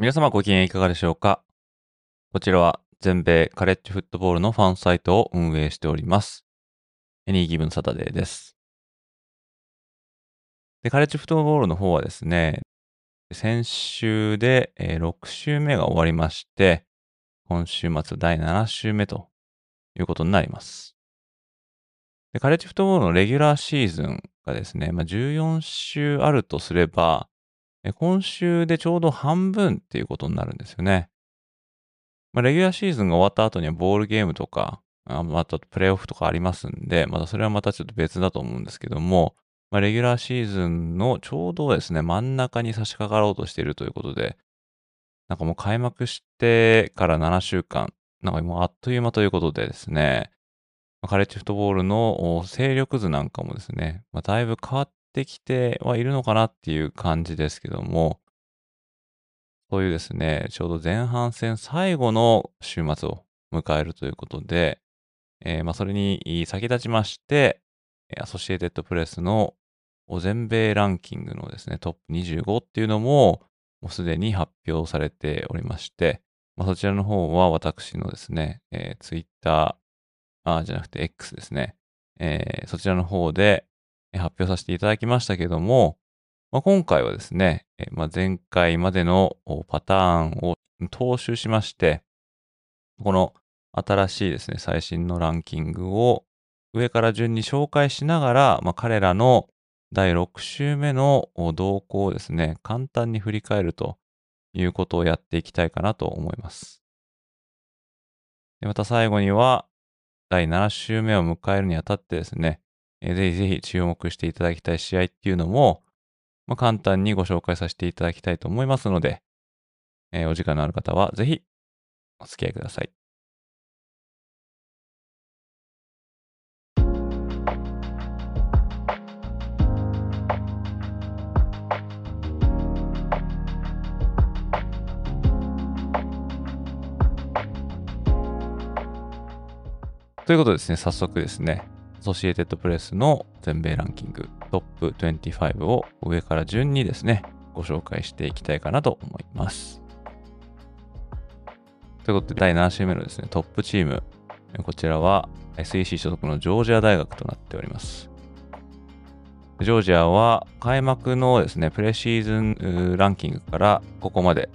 皆様ご機嫌いかがでしょうか？こちらは全米カレッジフットボールのファンサイトを運営しております。エニーギブンサタデーです。で、カレッジフットボールの方はですね、先週で6週目が終わりまして、今週末第7週目ということになります。で、カレッジフットボールのレギュラーシーズンがですね、まあ、14週あるとすれば、今週でちょうど半分っていうことになるんですよね。まあ、レギュラーシーズンが終わった後にはボールゲームとか、あまたプレイオフとかありますんで、またそれはまたちょっと別だと思うんですけども、まあ、レギュラーシーズンのちょうどですね、真ん中に差し掛かろうとしているということで、なんかもう開幕してから7週間、なんかもうあっという間ということでですね、カレッジフットボールの勢力図なんかもですね、まあ、だいぶ変わってきてはいるのかなっていう感じですけども、そういうですね、ちょうど前半戦最後の週末を迎えるということで、えーまあ、それに先立ちまして、アソシエテッドプレスの全米ランキングのですね、トップ25っていうのも、もうすでに発表されておりまして、まあ、そちらの方は私のですね、えー、ツイッター、あ、じゃなくて X ですね、えーそちらの方で発表させていただきましたけども、まあ、今回はですね、まあ、前回までのパターンを踏襲しまして、この新しいですね、最新のランキングを上から順に紹介しながら、まあ、彼らの第6週目の動向をですね、簡単に振り返るということをやっていきたいかなと思います。また最後には、第7週目を迎えるにあたってですね、ぜひぜひ注目していただきたい試合っていうのも、まあ、簡単にご紹介させていただきたいと思いますので、えーお時間のある方はぜひお付き合いください。ということでですね、早速ですね、アソシエテッドプレスの全米ランキングトップ25を上から順にですね、ご紹介していきたいかなと思います。ということで、第7週目のですね、トップチーム、こちらは SEC 所属のジョージア大学となっております。ジョージアは開幕のですね、プレシーズンランキングからここまで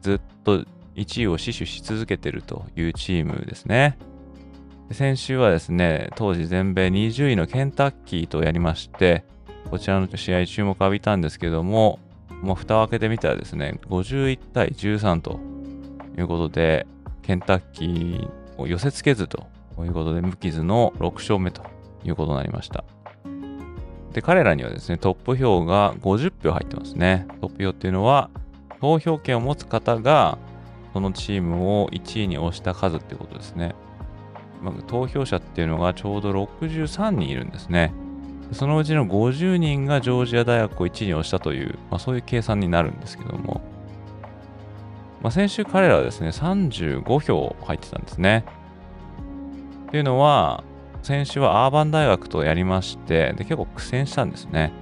ずっと1位を死守し続けているというチームですね。先週はですね、当時全米20位のケンタッキーとやりまして、こちらの試合注目浴びたんですけども、もう蓋を開けてみたらですね、51対13ということで、ケンタッキーを寄せ付けずということで、無傷の6勝目ということになりました。で、彼らにはですね、トップ票が50票入ってますね。トップ票っていうのは、投票権を持つ方が、そのチームを1位に押した数っていうことですね。ま投票者っていうのがちょうど63人いるんですね。そのうちの50人がジョージア大学を1位に押したという、まあ、そういう計算になるんですけども、まあ、先週彼らはですね、35票入ってたんですね。っていうのは、先週はアーバン大学とやりまして、で結構苦戦したんですね。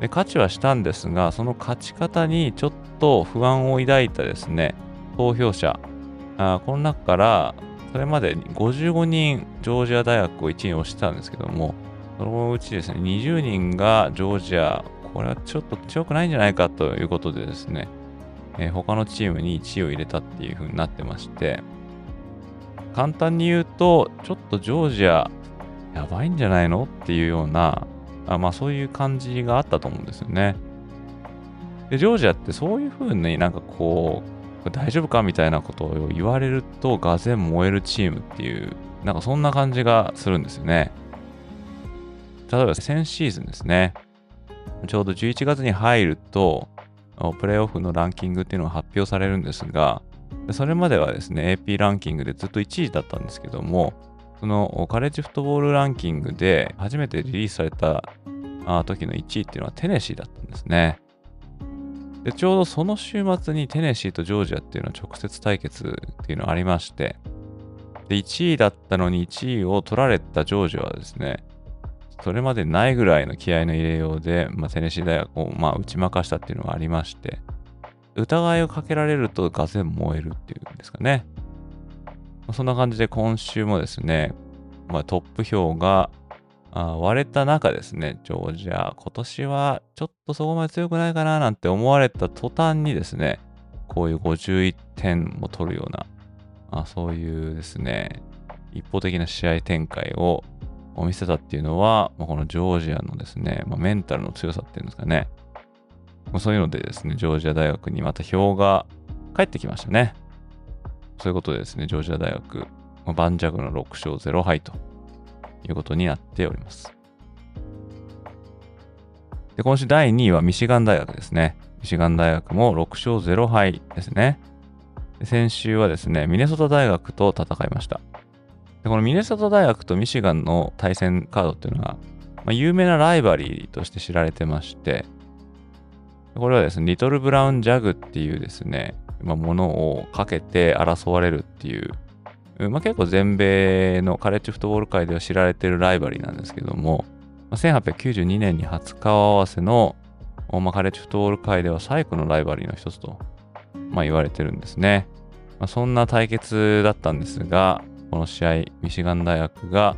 で勝ちはしたんですが、その勝ち方にちょっと不安を抱いたですね、投票者、あこの中からそれまで55人ジョージア大学を1位に押してたんですけども、そのうちですね、20人がジョージア、これはちょっと強くないんじゃないかということでですね、えー他のチームに1位を入れたっていう風になってまして、簡単に言うと、ちょっとジョージア、やばいんじゃないのっていうような、あまあそういう感じがあったと思うんですよね。で、ジョージアってそういう風になんかこう、これ大丈夫かみたいなことを言われると、がぜん燃えるチームっていう、なんかそんな感じがするんですよね。例えば先シーズンですね。ちょうど11月に入ると、プレイオフのランキングっていうのが発表されるんですが、それまではですね、AP ランキングでずっと1位だったんですけども、そのカレッジフットボールランキングで初めてリリースされた時の1位っていうのはテネシーだったんですね。で、ちょうどその週末にテネシーとジョージアっていうのは直接対決っていうのがありまして、で、1位だったのに1位を取られたジョージアはですね、それまでないぐらいの気合の入れようで、まあ、テネシー大学をまあ打ち負かしたっていうのがありまして、疑いをかけられるとがぜん燃えるっていうんですかね。ま、そんな感じで今週もですね、まあ、トップ票があ割れた中ですね、ジョージア、今年はちょっとそこまで強くないかななんて思われた途端にですね、こういう51点も取るような、あそういうですね、一方的な試合展開を見せたっていうのは、まあ、このジョージアのですね、まあ、メンタルの強さっていうんですかね、まあ、そういうのでですね、ジョージア大学にまた票が返ってきましたね。そういうことでですね、ジョージア大学、まあ、盤石の6勝0敗ということになっております。で、今週第2位はミシガン大学ですね。ミシガン大学も6勝0敗ですね。先週はですね、ミネソタ大学と戦いました。でこのミネソタ大学とミシガンの対戦カードっていうのは、まあ、有名なライバリーとして知られてまして、これはですね、リトルブラウンジャグっていうですね、まあ、ものをかけて争われるっていうまあ、結構全米のカレッジフットボール界では知られているライバリーなんですけども、まあ、1892年に初顔合わせの、まあ、カレッジフットボール界では最古のライバリーの一つと、まあ、言われてるんですね。まあ、そんな対決だったんですが、この試合、ミシガン大学が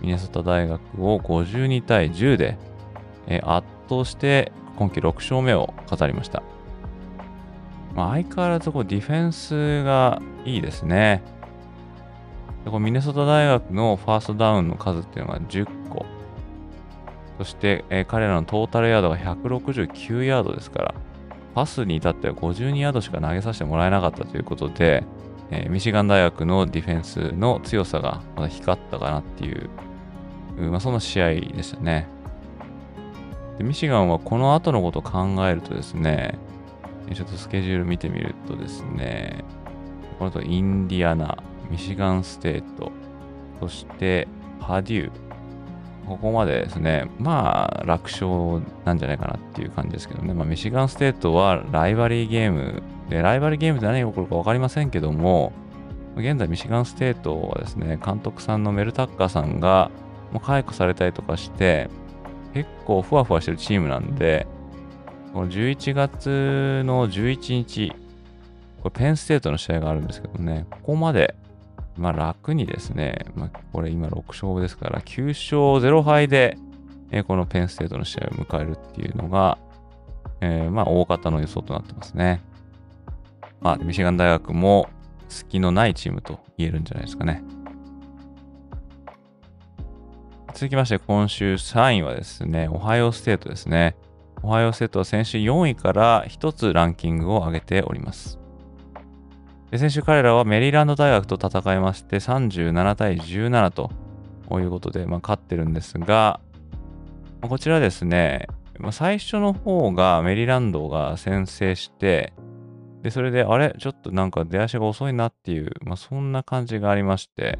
ミネソタ大学を52対10で、えー、圧倒して今季6勝目を飾りました。まあ、相変わらずこうディフェンスがいいですね。でこミネソタ大学のファーストダウンの数っていうのが10個。そして、えー、彼らのトータルヤードが169ヤードですから、パスに至っては52ヤードしか投げさせてもらえなかったということで、えー、ミシガン大学のディフェンスの強さがまだ光ったかなっていう、まあ、その試合でしたねで。ミシガンはこの後のことを考えるとですね、ちょっとスケジュール見てみるとですね、この後インディアナ、ミシガンステート、そしてパデュー。ここまでですね、まあ楽勝なんじゃないかなっていう感じですけどね。まあ、ミシガンステートはライバリーゲームで、ライバリーゲームで何が起こるか分かりませんけども、現在ミシガンステートはですね、監督さんのメルタッカーさんがもう解雇されたりとかして、結構ふわふわしてるチームなんで、この11月の11日、これペンステートの試合があるんですけどね、ここまでまあ楽にですね、まあ、これ今6勝ですから、9勝0敗で、えー、このペンステートの試合を迎えるっていうのが、えー、まあ大方の予想となってますね。まあ、ミシガン大学も隙のないチームと言えるんじゃないですかね。続きまして、今週3位はですね、オハイオステートですね。オハイオステートは先週4位から1つランキングを上げております。で先週彼らはメリーランド大学と戦いまして37対17ということで、まあ、勝ってるんですが、こちらですね、まあ、最初の方がメリーランドが先制して、で、それで、あれ？ちょっとなんか出足が遅いなっていう、まあ、そんな感じがありまして、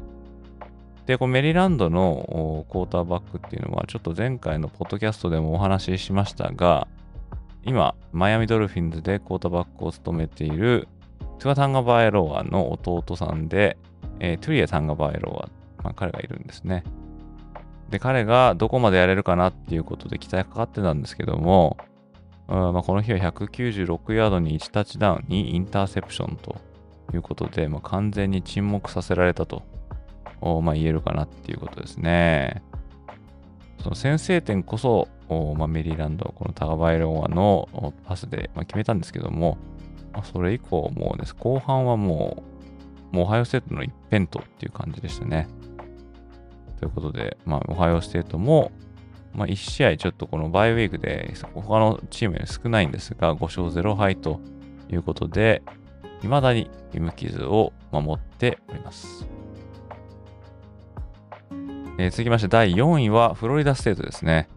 で、こメリーランドのクォーターバックっていうのは、ちょっと前回のポッドキャストでもお話ししましたが、今、マイアミドルフィンズでクォーターバックを務めているトゥア・タンガバエロワの弟さんで、えー、トゥリア・タンガバエロワ、まあ、彼がいるんですね。で、彼がどこまでやれるかなっていうことで期待かかってたんですけども、まあ、この日は196ヤードに1タッチダウンにインターセプションということで、まあ、完全に沈黙させられたと、まあ、言えるかなっていうことですね。その先制点こそ、まあ、メリーランド、このタガバエロワのパスで、まあ、決めたんですけども、それ以降もうです。後半はもう、もうオハイオステートの一辺倒っていう感じでしたね。ということで、まあ、オハイオステートも、まあ、1試合ちょっとこのバイウィークで他のチームより少ないんですが、5勝0敗ということで、未だに無傷を守っております。えー、続きまして第4位はフロリダステートですね。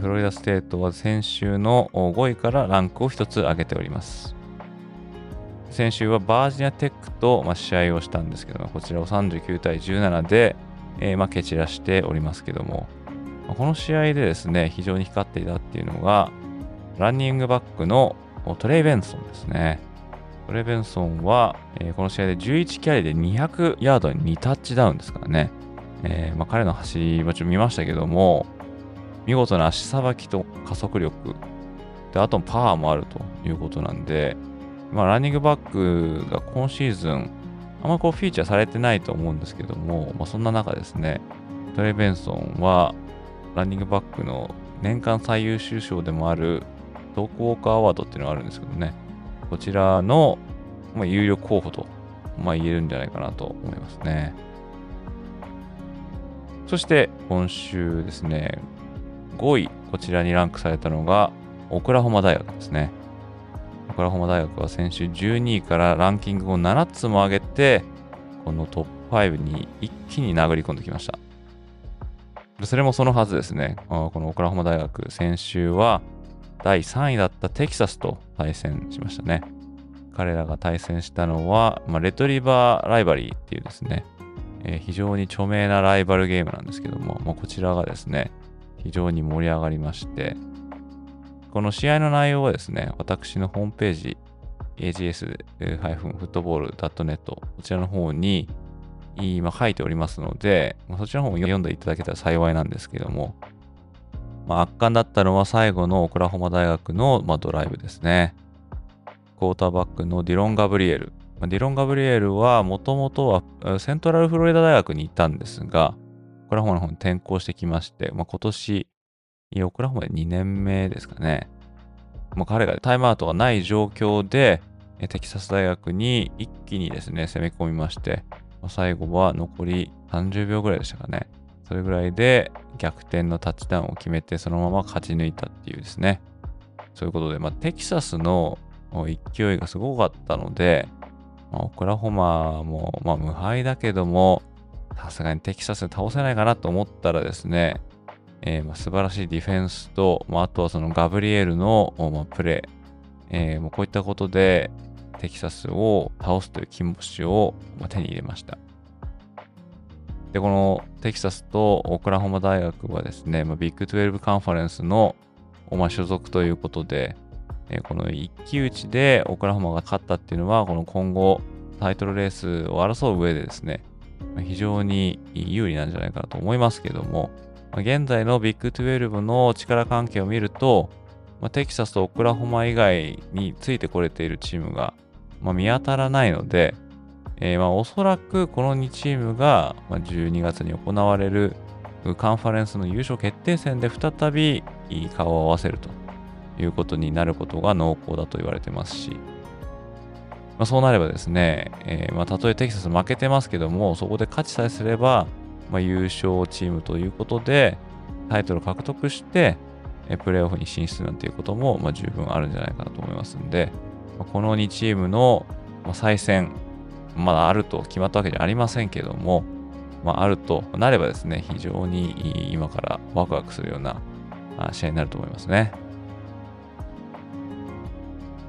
フロリダステートは先週の5位からランクを1つ上げております。先週はバージニアテックと、ま試合をしたんですけども、こちらを39対17で、えー、ま蹴散らしておりますけども、この試合でですね、非常に光っていたっていうのが、ランニングバックのトレイ・ベンソンですね。トレイ・ベンソンは、えー、この試合で11キャリーで200ヤードに2タッチダウンですからね。えー、ま、彼の走りはちょ見ましたけども、見事な足さばきと加速力、であとパワーもあるということなんで、まあ、ランニングバックが今シーズン、あんまこうフィーチャーされてないと思うんですけども、まあ、そんな中ですね、トレイ・ベンソンは、ランニングバックの年間最優秀賞でもあるトークウォーカーアワードっていうのがあるんですけどね、こちらの、まあ、有力候補と、まあ、言えるんじゃないかなと思いますね。そして今週ですね、5位、こちらにランクされたのが、オクラホマ大学ですね。オクラホマ大学は先週12位からランキングを7つも上げて、このトップ5に一気に殴り込んできました。それもそのはずですね。このオクラホマ大学、先週は第3位だったテキサスと対戦しましたね。彼らが対戦したのは、まあ、レトリバーライバリーっていうですね、えー、非常に著名なライバルゲームなんですけども、まあ、こちらがですね、非常に盛り上がりまして、この試合の内容はですね、私のホームページ、ags-football.net こちらの方に今書いておりますので、そちらの方も読んでいただけたら幸いなんですけども、まあ、圧巻だったのは最後のオクラホマ大学の、まあ、ドライブですね。クォーターバックのディロン・ガブリエル。まあ、ディロン・ガブリエルはもともとはセントラルフロリダ大学にいたんですが、オクラホマの方に転校してきまして、まあ、今年、オクラホマで2年目ですかね。まあ、彼がタイムアウトがない状況で、テキサス大学に一気にですね、攻め込みまして、最後は残り30秒ぐらいでしたかね。それぐらいで逆転のタッチダウンを決めて、そのまま勝ち抜いたっていうですね。そういうことで、まあ、テキサスの勢いがすごかったので、まあ、オクラホマも、まあ、無敗だけども、さすがにテキサス倒せないかなと思ったらですね、えー、まあ素晴らしいディフェンスと、まあ、あとはそのガブリエルの、まあ、プレー、えー、もうこういったことでテキサスを倒すという気持ちを、まあ、手に入れました。で、このテキサスとオクラホマ大学はですね、まあ、ビッグ12カンファレンスの、まあ、所属ということで、えー、この一騎打ちでオクラホマが勝ったっていうのは、この今後タイトルレースを争う上でですね、非常に有利なんじゃないかなと思いますけども、現在のビッグ12の力関係を見ると、まテキサスとオクラホマ以外についてこれているチームが、ま見当たらないので、えー、まおそらくこの2チームが、ま12月に行われるカンファレンスの優勝決定戦で再び顔を合わせるということになることが濃厚だと言われてますし、まあ、そうなればですね、えー、まあ、たとえテキサス負けてますけども、そこで勝ちさえすれば、まあ、優勝チームということで、タイトル獲得して、プレーオフに進出なんていうことも、まあ、十分あるんじゃないかなと思いますんで、この2チームの、ま再戦、まだあると決まったわけじゃありませんけども、まあ、あるとなればですね、非常に今からワクワクするような試合になると思いますね。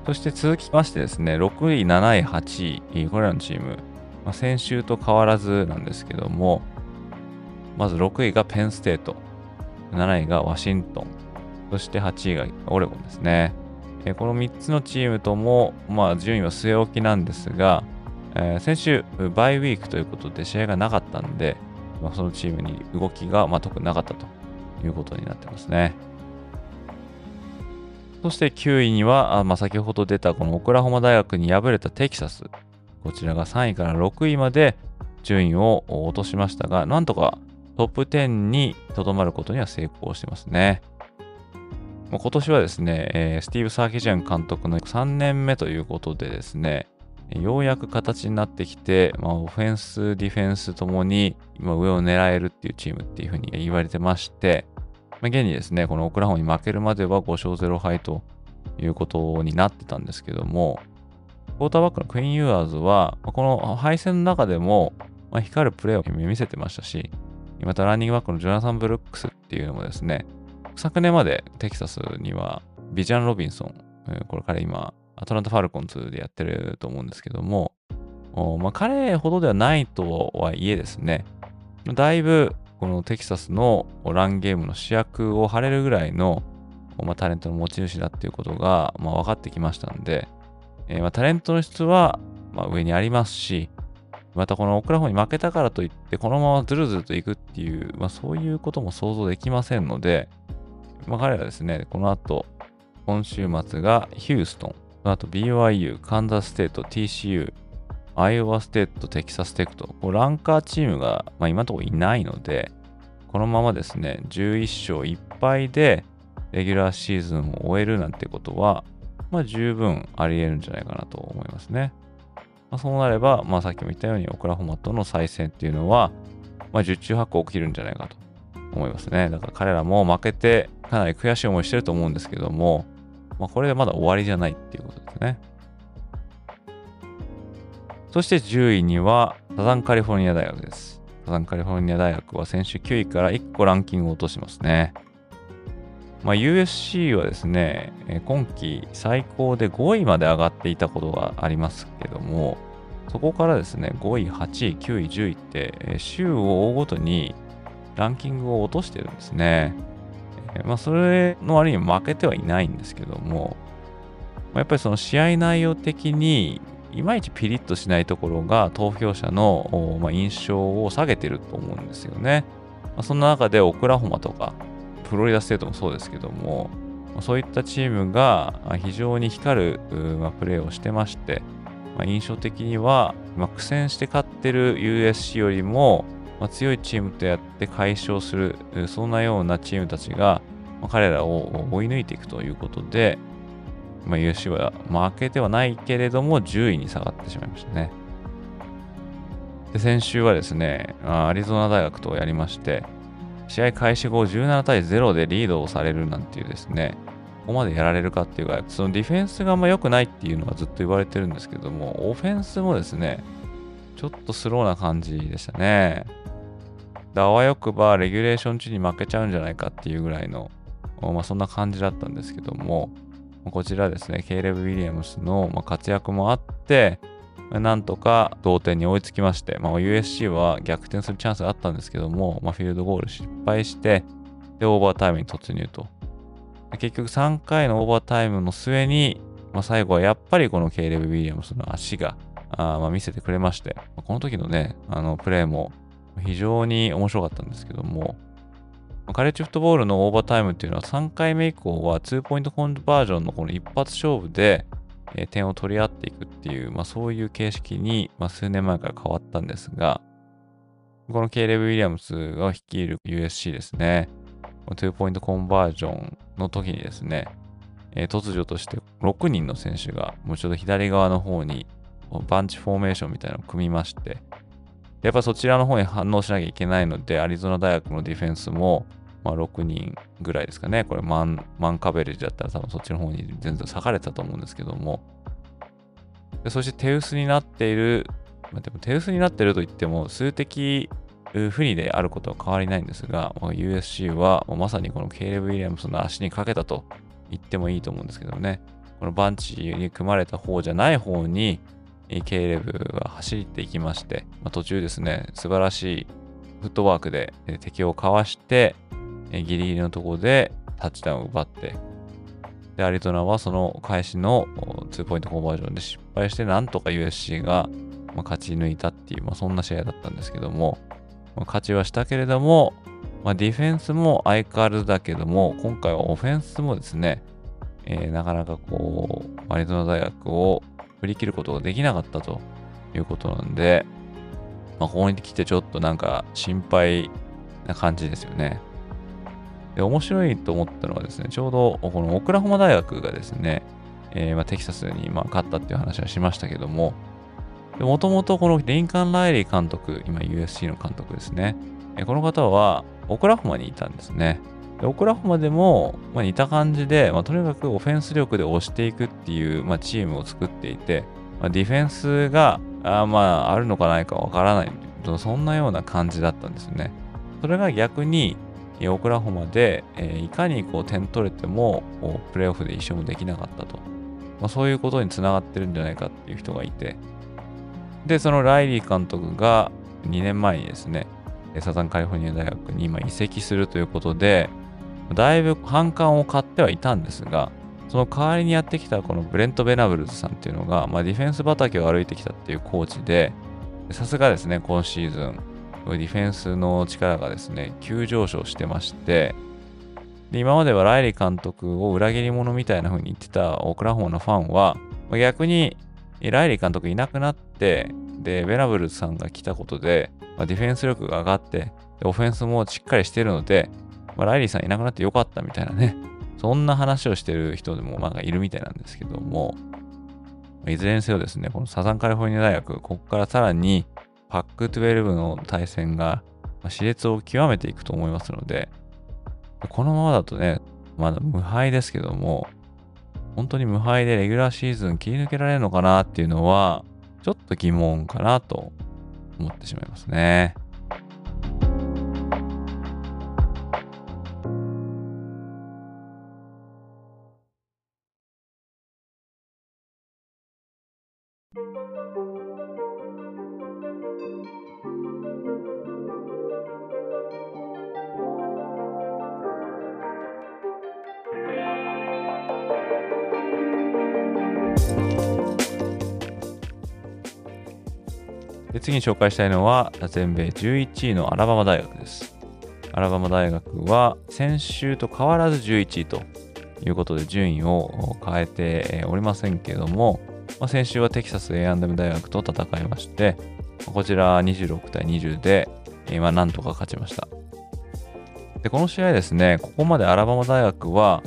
そして続きましてですね、6位、7位、8位、これらのチーム、まあ、先週と変わらずなんですけども、まず6位がペンステート、7位がワシントン、そして8位がオレゴンですね。えこの3つのチームとも、まあ、順位は据え置きなんですが、えー、先週、バイウィークということで試合がなかったんで、まあ、そのチームに動きが、まあ、特になかったということになってますね。そして9位には、あまあ、先ほど出たこのオクラホマ大学に敗れたテキサス。こちらが3位から6位まで順位を落としましたが、なんとかトップ10にとどまることには成功してますね。今年はですね、え、スティーブ・サーキジャン監督の3年目ということでですね、ようやく形になってきて、まあ、オフェンス、ディフェンスともに今上を狙えるっていうチームっていうふうに言われてまして、まあ、現にですね、このオクラホマに負けるまでは5勝0敗ということになってたんですけども、クォーターバックのクイーン・ユーアーズは、この敗戦の中でも、光るプレーを見せてましたし、またランニングバックのジョナサン・ブルックスっていうのもですね、昨年までテキサスにはビジャン・ロビンソン、これ彼今、アトランタ・ファルコンズでやってると思うんですけども、まあ、彼ほどではないとはいえですね、だいぶこのテキサスのランゲームの主役を張れるぐらいの、まあ、タレントの持ち主だっていうことが、まあ、分かってきましたんで、えー、まあ、タレントの質は、ま、上にありますし、またこのオクラホに負けたからといって、このままズルズルといくっていう、まあ、そういうことも想像できませんので、まあ、彼らですね、この後、今週末がヒューストン、あと BYU、カンザステート、TCU、アイオワステート、テキサステック、ランカーチームが、まあ、今のところいないので、このままですね、11勝1敗でレギュラーシーズンを終えるなんてことは、まあ、十分あり得るんじゃないかなと思いますね。まあ、そうなれば、まあ、さっきも言ったように、オクラホマとの再戦っていうのは、まあ、十中八九起きるんじゃないかと思いますね。だから彼らも負けて、かなり悔しい思いしてると思うんですけども、まあ、これでまだ終わりじゃないっていうことですね。そして10位には、サザンカリフォルニア大学です。サザンカリフォルニア大学は先週9位から1個ランキングを落としますね。まあ、USC はですね、今季最高で5位まで上がっていたことがありますけども、そこからですね、5位、8位、9位、10位って、週を追うごとにランキングを落としてるんですね。まあ、それの割に負けてはいないんですけども、やっぱりその試合内容的にいまいちピリッとしないところが投票者の、印象を下げてると思うんですよね。そんな中でオクラホマとかフロリダステートもそうですけども、そういったチームが非常に光る、まプレーをしてまして、ま、印象的には、ま、苦戦して勝ってる USC よりも、ま、強いチームとやって解消する、そんなようなチームたちが、ま、彼らを追い抜いていくということで、まあ、USC は負けてはないけれども10位に下がってしまいましたね。で先週はですね、アリゾナ大学とやりまして、試合開始後17対0でリードをされるなんていうですね、ここまでやられるかっていうか、そのディフェンスがあんま良くないっていうのはずっと言われてるんですけども、オフェンスもですね、ちょっとスローな感じでしたね。あわよくばレギュレーション中に負けちゃうんじゃないかっていうぐらいの、まあ、そんな感じだったんですけども、こちらですね、ケイレブ・ウィリアムスの活躍もあって、なんとか同点に追いつきまして、まあ、USC は逆転するチャンスがあったんですけども、まあ、フィールドゴール失敗して、で、オーバータイムに突入と。結局3回のオーバータイムの末に、まあ、最後はやっぱりこのケイレブ・ウィリアムスの足が、あ、まあ魅せてくれまして、この時のね、あのプレーも非常に面白かったんですけども、カレッジフットボールのオーバータイムっていうのは3回目以降は2ポイントコンバージョンのこの一発勝負で、点を取り合っていくっていう、まあ、そういう形式に、まあ、数年前から変わったんですが、このケイレブ・ウィリアムスが率いる USC ですね、2ポイントコンバージョンの時にですね、えー、突如として6人の選手がもうちょっと左側の方にバンチフォーメーションみたいなのを組みまして、やっぱそちらの方に反応しなきゃいけないので、アリゾナ大学のディフェンスも、まあ、6人ぐらいですかね。これマン、マンカベレージだったら多分そっちの方に全然裂かれたと思うんですけども。でそして手薄になっている、まあ、でも手薄になっていると言っても、数的不利であることは変わりないんですが、まあ、USC はまさにこのケイレブ・ウィリアムスの足にかけたと言ってもいいと思うんですけどね。このバンチに組まれた方じゃない方に、ケイレブは走っていきまして、まあ、途中ですね、素晴らしいフットワークで敵をかわして、ギリギリのところでタッチダウンを奪って、で、アリゾナはその開始の2ポイントコンバージョンで失敗して、なんとか USC が勝ち抜いたっていう、まあ、そんな試合だったんですけども、まあ、勝ちはしたけれども、まあ、ディフェンスも相変わらずだけども、今回はオフェンスもですね、えー、なかなかこう、アリゾナ大学を振り切ることができなかったということなんで、まあ、ここに来てちょっとなんか心配な感じですよね。で、面白いと思ったのはですね、ちょうどこのオクラホマ大学がですね、えー、まあ、テキサスにまあ勝ったっていう話はしましたけども、もともとこのリンカン・ライリー監督、今 USC の監督ですね。えー、この方はオクラホマにいたんですね。でオクラホマでも、まあ、似た感じで、まあ、とにかくオフェンス力で押していくっていう、まあ、チームを作っていて、まあ、ディフェンスがあまああるのかないかわからないそんなような感じだったんですね。それが逆にオクラホマで、えー、いかにこう点取れてもプレーオフで一勝もできなかったと、まあ、そういうことにつながってるんじゃないかっていう人がいて。でそのライリー監督が2年前にですねサザンカリフォルニア大学に今移籍するということでだいぶ反感を買ってはいたんですがその代わりにやってきたこのブレント・ベナブルズさんっていうのが、まあ、ディフェンス畑を歩いてきたっていうコーチでさすがですね今シーズンディフェンスの力がですね急上昇してましてで今まではライリー監督を裏切り者みたいな風に言ってたオクラホマのファンは逆にライリー監督いなくなってでベナブルさんが来たことで、まあ、ディフェンス力が上がってオフェンスもしっかりしてるので、まあ、ライリーさんいなくなってよかったみたいなねそんな話をしてる人でもまあいるみたいなんですけども、いずれにせよですね、このサザンカリフォルニア大学、ここからさらにパック12の対戦が熾烈を極めていくと思いますので、このままだとね、まだ無敗ですけども、本当に無敗でレギュラーシーズン切り抜けられるのかなっていうのは、ちょっと疑問かなと思ってしまいますね。次に紹介したいのは全米11位のアラバマ大学です。アラバマ大学は先週と変わらず11位ということで順位を変えておりませんけども、まあ、先週はテキサス A&M 大学と戦いまして、こちら26対20で、まあ、なんとか勝ちました。で、この試合ですね、ここまでアラバマ大学は、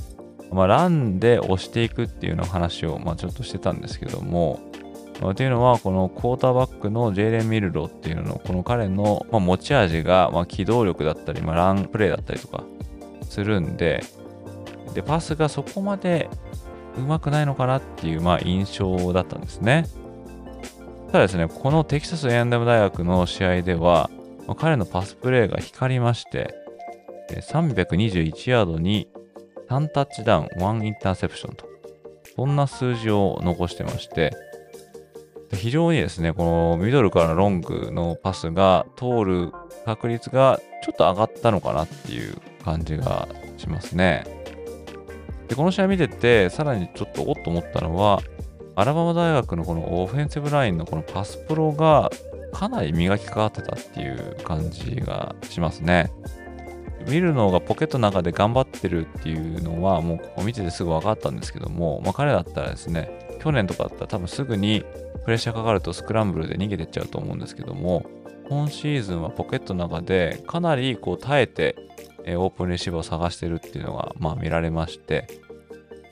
まあ、ランで押していくっていうような話を、まあ、ちょっとしてたんですけども、というのは、このクォーターバックのジェイレン・ミルロっていうのの、この彼の、ま持ち味が、ま機動力だったり、まランプレーだったりとかするんで、で、パスがそこまでうまくないのかなっていう、まあ、印象だったんですね。ただですね、このテキサス A&M 大学の試合では、ま彼のパスプレーが光りまして、321ヤードに3タッチダウン、1インターセプションと、そんな数字を残してまして、非常にですね、このミドルからのロングのパスが通る確率がちょっと上がったのかなっていう感じがしますね。で、この試合見てて、さらにちょっとおっと思ったのは、アラバマ大学のこのオフェンシブラインのこのパスプロがかなり磨きかかってたっていう感じがしますね。見るのがポケットの中で頑張ってるっていうのはもうここ見ててすぐ分かったんですけども、まあ、彼だったらですね、去年とかだったら多分すぐにプレッシャーかかるとスクランブルで逃げてっちゃうと思うんですけども、今シーズンはポケットの中でかなりこう耐えて、オープンレシーバーを探してるっていうのがまあ見られまして、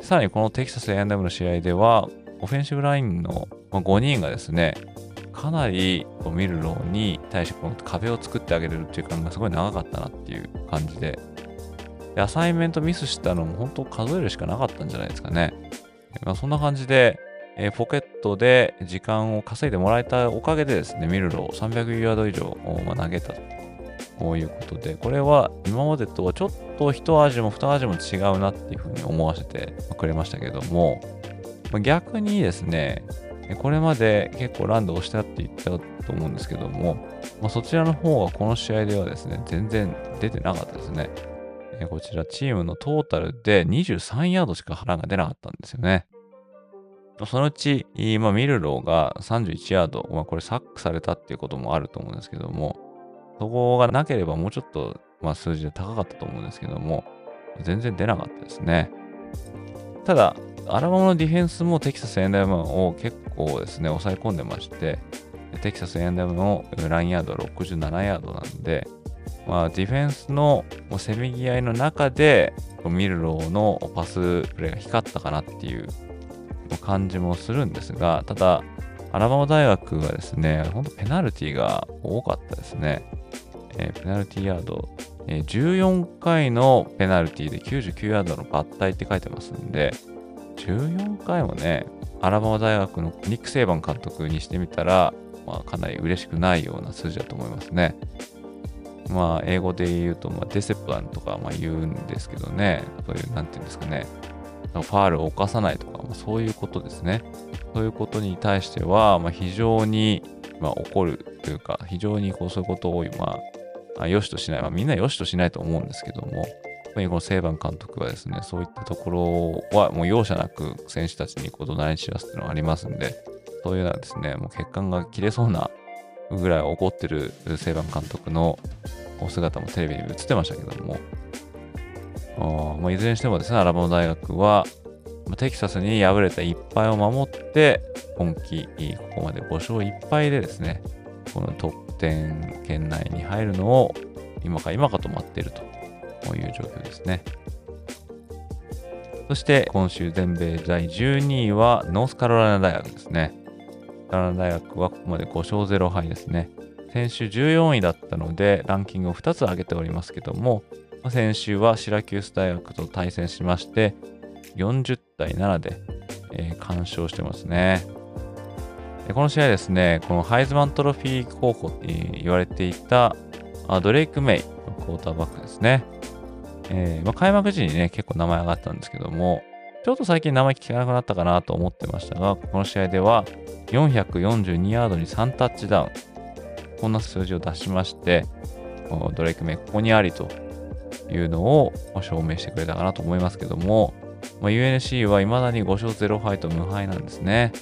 さらにこのテキサス A&M の試合では、オフェンシブラインの5人がですね、かなりミルローに対してこの壁を作ってあげれるっていう感がすごい長かったなっていう感じで、でアサイメントミスしたのも本当数えるしかなかったんじゃないですかね。まあ、そんな感じで、えー、ポケットで時間を稼いでもらえたおかげでですね、ミルロー300ヤード以上、まあ、投げたということで、これは今までとはちょっと一味も二味も違うなっていうふうに思わせてくれましたけども、ま、逆にですね、これまで結構ランドをしたって言ったと思うんですけども、まあ、そちらの方はこの試合ではですね、全然出てなかったですね。こちらチームのトータルで23ヤードしか腹が出なかったんですよね。そのうち、まあ、ミルローが31ヤード、まあ、これサックされたっていうこともあると思うんですけども、そこがなければもうちょっと、まあ、数字で高かったと思うんですけども、全然出なかったですね。ただ、アラバマのディフェンスもテキサス A&M を結構ですね、抑え込んでまして、テキサス A&M のラインヤードは67ヤードなんで、まあ、ディフェンスのせめぎ合いの中で、ミルローのパスプレーが光ったかなっていう感じもするんですが、ただ、アラバマ大学はですね、本当ペナルティが多かったですね。えー、ペナルティヤード、えー、14回のペナルティで99ヤードの抜体って書いてますんで、14回もね、アラバマ大学のニック・セイバン監督にしてみたら、まあ、かなり嬉しくないような数字だと思いますね。まあ、英語で言うと、まあ、デセプランとかまあ言うんですけどね、そういう、なんていうんですかね、ファールを犯さないとか、まあ、そういうことですね。そういうことに対しては、まあ、非常に、まあ、怒るというか、非常にこうそういうことを、まあ、良しとしない、まあ、みんな良しとしないと思うんですけども、このセイバン監督はですね、そういったところはもう容赦なく選手たちにこう怒鳴り散らすっていうのがありますんで、そういうのはですね、もう血管が切れそうなぐらい怒ってるセイバン監督のお姿もテレビに映ってましたけども、まあ、いずれにしてもですね、アラバマ大学は、テキサスに敗れた1敗を守って、今季、ここまで5勝1敗でですね、このトップ10圏内に入るのを今か今かと待っているという状況ですね。そして今週全米第12位はノースカロライナ大学ですね。カロライナ大学はここまで5勝0敗ですね。先週14位だったのでランキングを2つ上げておりますけども、先週はシラキュース大学と対戦しまして、40対7で、えー、完勝してますね。この試合ですね、このハイズマントロフィー候補って言われていたドレイク・メイの、クォーターバックですね。えー、まあ、開幕時にね、結構名前上がったんですけども、ちょっと最近名前聞かなくなったかなと思ってましたが、この試合では442ヤードに3タッチダウン。こんな数字を出しまして、ドレイク・メイ、ここにありというのを証明してくれたかなと思いますけども、まあ、UNC は未だに5勝0敗と無敗なんですね。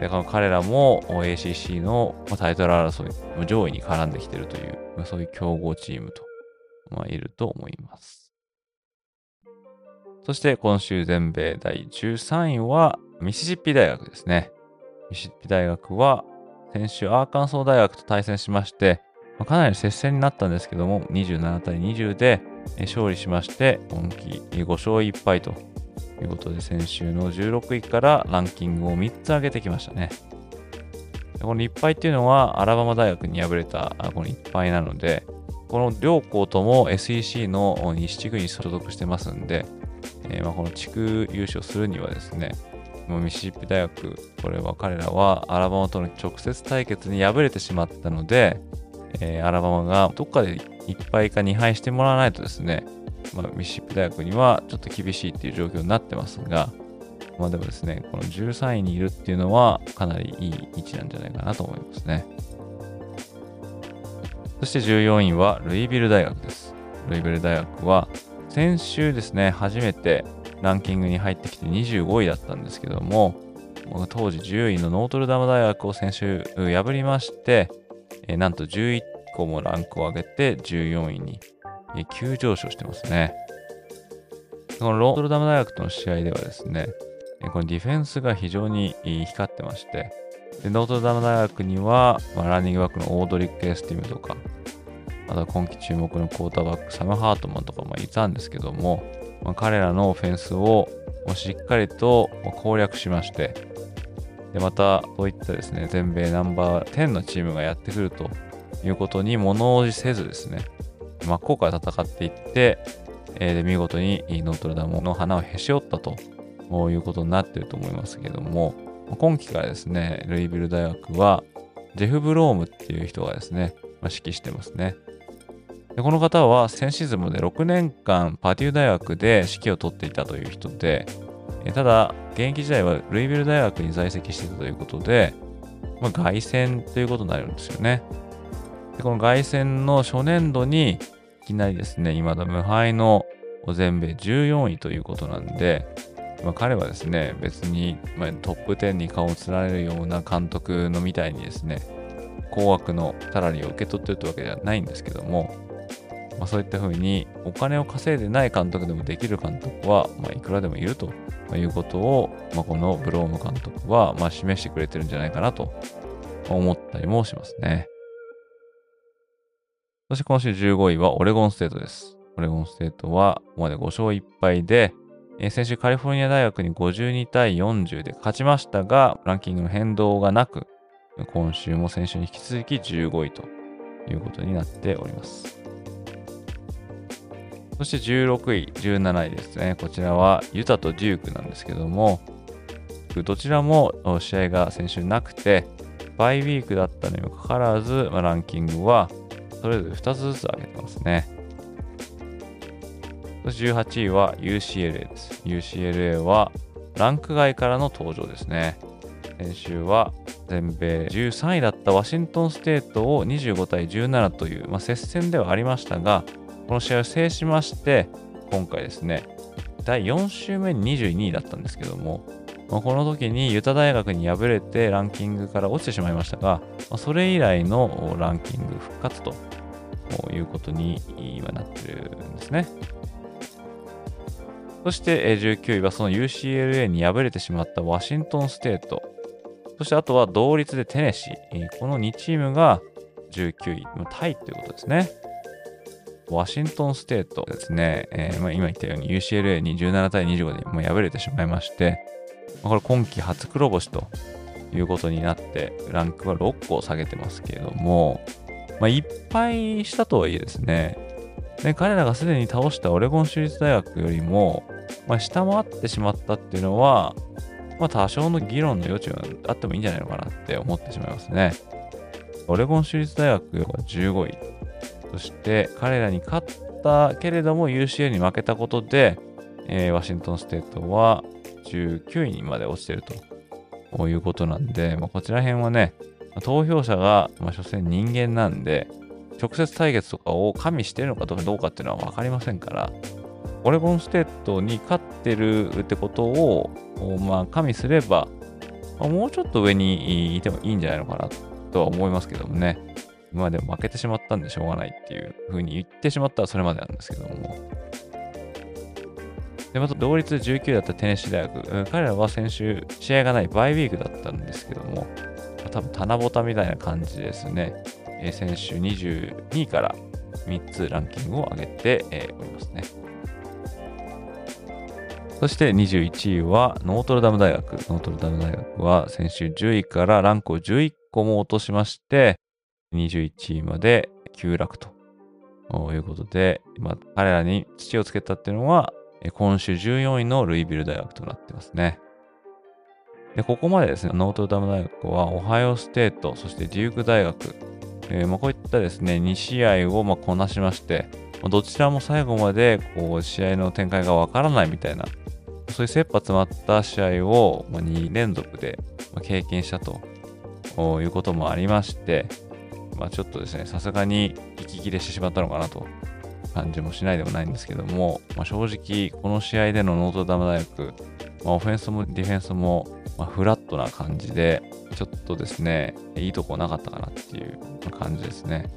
で、この彼らも ACC のタイトル争い上位に絡んできているという、そういう強豪チームと、まあ、いると思います。そして今週全米第13位はミシシッピ大学ですね。ミシシッピ大学は先週アーカンソー大学と対戦しまして、まあ、かなり接戦になったんですけども、27対20で勝利しまして、今季5勝1敗ということで、先週の16位からランキングを3つ上げてきましたね。この1敗っていうのは、アラバマ大学に敗れたこの1敗なので、この両校とも SEC の西地区に所属してますんで、えー、まあこの地区優勝するにはですね、もうミシシッピ大学、これは彼らはアラバマとの直接対決に敗れてしまったので、えー、アラバマがどっかで1敗か2敗してもらわないとですね、まあ、ミシシッピ大学にはちょっと厳しいっていう状況になってますが、まあでもですね、この13位にいるっていうのはかなりいい位置なんじゃないかなと思いますね。そして14位はルイビル大学です。ルイビル大学は先週ですね、初めてランキングに入ってきて25位だったんですけども、当時10位のノートルダム大学を先週破りまして、えー、なんと11個もランクを上げて14位に、えー、急上昇してますね。このノートルダム大学との試合ではですね、えー、このディフェンスが非常に光ってまして、でノートルダム大学には、まあ、ランニングバックのオードリック・エスティムとか、また今季注目のクォーターバック、サム・ハートマンとかもいたんですけども、まあ、彼らのオフェンスをしっかりと攻略しまして、で、また、そういったですね、全米ナンバー10のチームがやってくるということに物おじせずですね、真っ向から戦っていって、え、で見事にノートルダムの花をへし折ったということになっていると思いますけども、今期からですね、ルイビル大学は、ジェフ・ブロームっていう人がですね、まあ、指揮してますね。でこの方は先シーズンまで6年間パデュー大学で指揮を取っていたという人で、ただ、現役時代はルイビル大学に在籍していたということで、まあ、凱旋ということになるんですよね。でこの凱旋の初年度に、いきなりですね、未だ無敗の全米14位ということなんで、まあ、彼はですね、別に、まあ、トップ10に顔をつられるような監督のみたいにですね、高額のサラリーを受け取ってるってわけではないんですけども、まあ、そういったふうにお金を稼いでない監督でもできる監督は、まあ、いくらでもいるということを、まあ、このブローム監督は、まあ、示してくれてるんじゃないかなと思ったりもしますね。そして今週15位はオレゴンステートです。オレゴンステートはここまで5勝1敗で、えー、先週カリフォルニア大学に52対40で勝ちましたが、ランキングの変動がなく、今週も先週に引き続き15位ということになっております。そして16位、17位ですね。こちらはユタとデュークなんですけども、どちらも試合が先週なくて、バイウィークだったにもかかわらず、まあ、ランキングはそれぞれ2つずつ上げてますね。そして18位は UCLA です。UCLA はランク外からの登場ですね。先週は全米13位だったワシントンステートを25対17という、まあ、接戦ではありましたが、この試合を制しまして、今回ですね、第4週目に22位だったんですけども、まあ、この時にユタ大学に敗れてランキングから落ちてしまいましたが、まあ、それ以来のランキング復活ということに今なってるんですね。そして19位はその UCLA に敗れてしまったワシントンステート。そしてあとは同率でテネシー。この2チームが19位、タイということですね。ワシントンステートですね、えー、まあ、今言ったように UCLA に17対25でも敗れてしまいまして、これ今季初黒星ということになって、ランクは6個下げてますけれども、まあ、いっぱいしたとはいえですね、で彼らがすでに倒したオレゴン州立大学よりも、まあ、下回ってしまったっていうのは、まあ、多少の議論の余地があってもいいんじゃないのかなって思ってしまいますね。オレゴン州立大学が15位。そして彼らに勝ったけれども UCL に負けたことで、えー、ワシントンステートは19位にまで落ちてるということなんで、まあ、こちら辺はね、投票者が、まあ、所詮人間なんで、直接対決とかを加味してるのかどうかっていうのは分かりませんから、オレゴンステートに勝ってるってことを、まあ、加味すれば、もうちょっと上にいてもいいんじゃないのかなとは思いますけどもね。今までも負けてしまったんでしょうがないっていう風に言ってしまったらそれまでなんですけども。で、また同率19だったテネシー大学、彼らは先週試合がないバイウィークだったんですけども、多分棚ぼたみたいな感じですね。えー、先週22位から3つランキングを上げて、えー、おりますね。そして21位はノートルダム大学。ノートルダム大学は先週10位からランクを11個も落としまして、21位まで急落ということで、まあ、彼らに土をつけたっていうのは、今週14位のルイビル大学となってますね。で、ここまでですね、ノートルダム大学は、オハイオステート、そしてデューク大学、えー、まあ、こういったですね、2試合をまあこなしまして、どちらも最後までこう試合の展開がわからないみたいな、そういう切羽詰まった試合を2連続で経験したということもありまして、まあ、ちょっとですね、さすがに息切れしてしまったのかなと。感じもしないでもないんですけども、まあ、正直、この試合でのノートダム大学、まあ、オフェンスもディフェンスも、まフラットな感じで、ちょっとですね、いいとこなかったかなっていう感じですね。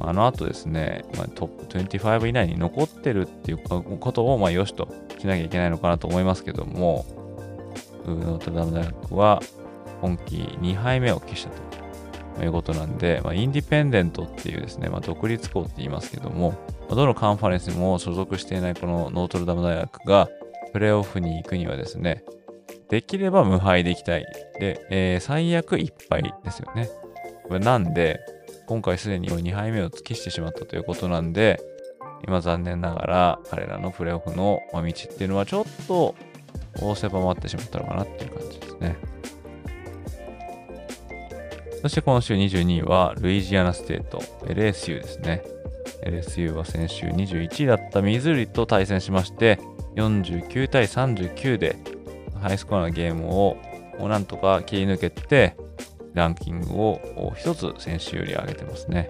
あの後ですね、ま、トップ25以内に残ってるっていうことを、まあ、よしとしなきゃいけないのかなと思いますけども、ノートルダム大学は今季2敗目を喫したと。いうことなんで、まあ、インディペンデントっていうですね、まあ、独立校って言いますけども、どのカンファレンスにも所属していないこのノートルダム大学がプレーオフに行くにはですね、できれば無敗でいきたい。で、えー、最悪1敗ですよね。なんで、今回すでに2敗目を喫してしまったということなんで、今残念ながら彼らのプレーオフの道っていうのはちょっと狭まってしまったのかなっていう感じですね。そして今週22位はルイジアナステート、LSU ですね。LSU は先週21位だったミズーリと対戦しまして、49対39でハイスコアなゲームをなんとか切り抜けて、ランキングを一つ先週より上げてますね。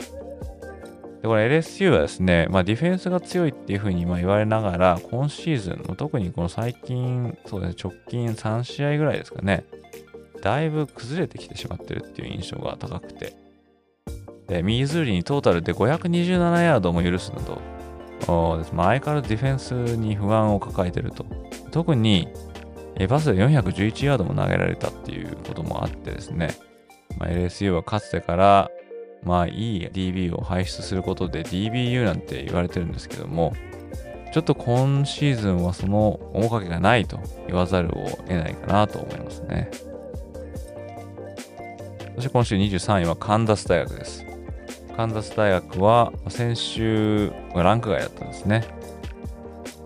でこれ LSU はですね、まあ、ディフェンスが強いっていうふうにま言われながら、今シーズン、特にこの最近、そうですね、直近3試合ぐらいですかね、だいぶ崩れてきてしまってるっていう印象が高くて。で、ミーズーリにトータルで527ヤードも許すなど、まあ、相変わらずディフェンスに不安を抱えてると。特に、バスで411ヤードも投げられたっていうこともあってですね、まあ、LSU はかつてから、まあいい DB を輩出することで DBU なんて言われてるんですけども、ちょっと今シーズンはその面影がないと言わざるを得ないかなと思いますね。そして今週23位はカンザス大学です。カンザス大学は先週ランク外だったんですね。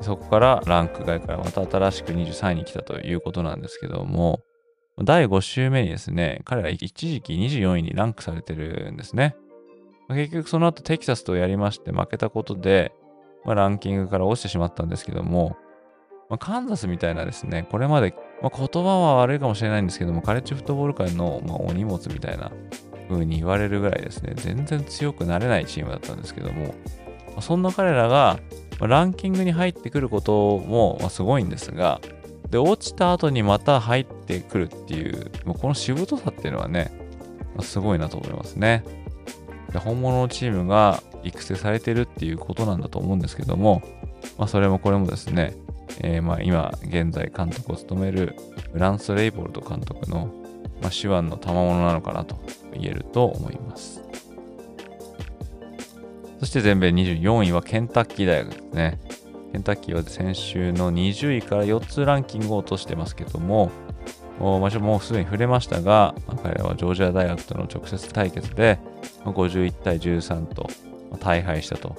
そこからランク外からまた新しく23位に来たということなんですけども、第5週目にですね、彼ら一時期24位にランクされてるんですね。結局その後テキサスとやりまして負けたことで、まあ、ランキングから落ちてしまったんですけども、まあ、カンザスみたいなですね、これまで、まあ、言葉は悪いかもしれないんですけども、カレッジフットボール界の、まお荷物みたいな風に言われるぐらいですね、全然強くなれないチームだったんですけども、まそんな彼らが、まランキングに入ってくることも、ますごいんですが、で、落ちた後にまた入ってくるっていう、もうこのしぶとさっていうのはね、ますごいなと思いますね。で本物のチームが育成されてるっていうことなんだと思うんですけども、まあ、それもこれもですね、えー、まあ今現在監督を務めるフランス・レイボルト監督の、まあ、手腕の賜物なのかなと言えると思います。そして全米24位はケンタッキー大学ですね。ケンタッキーは先週の20位から4つランキングを落としてますけども、場所もうすでに触れましたが、彼らはジョージア大学との直接対決で51対13と大敗したと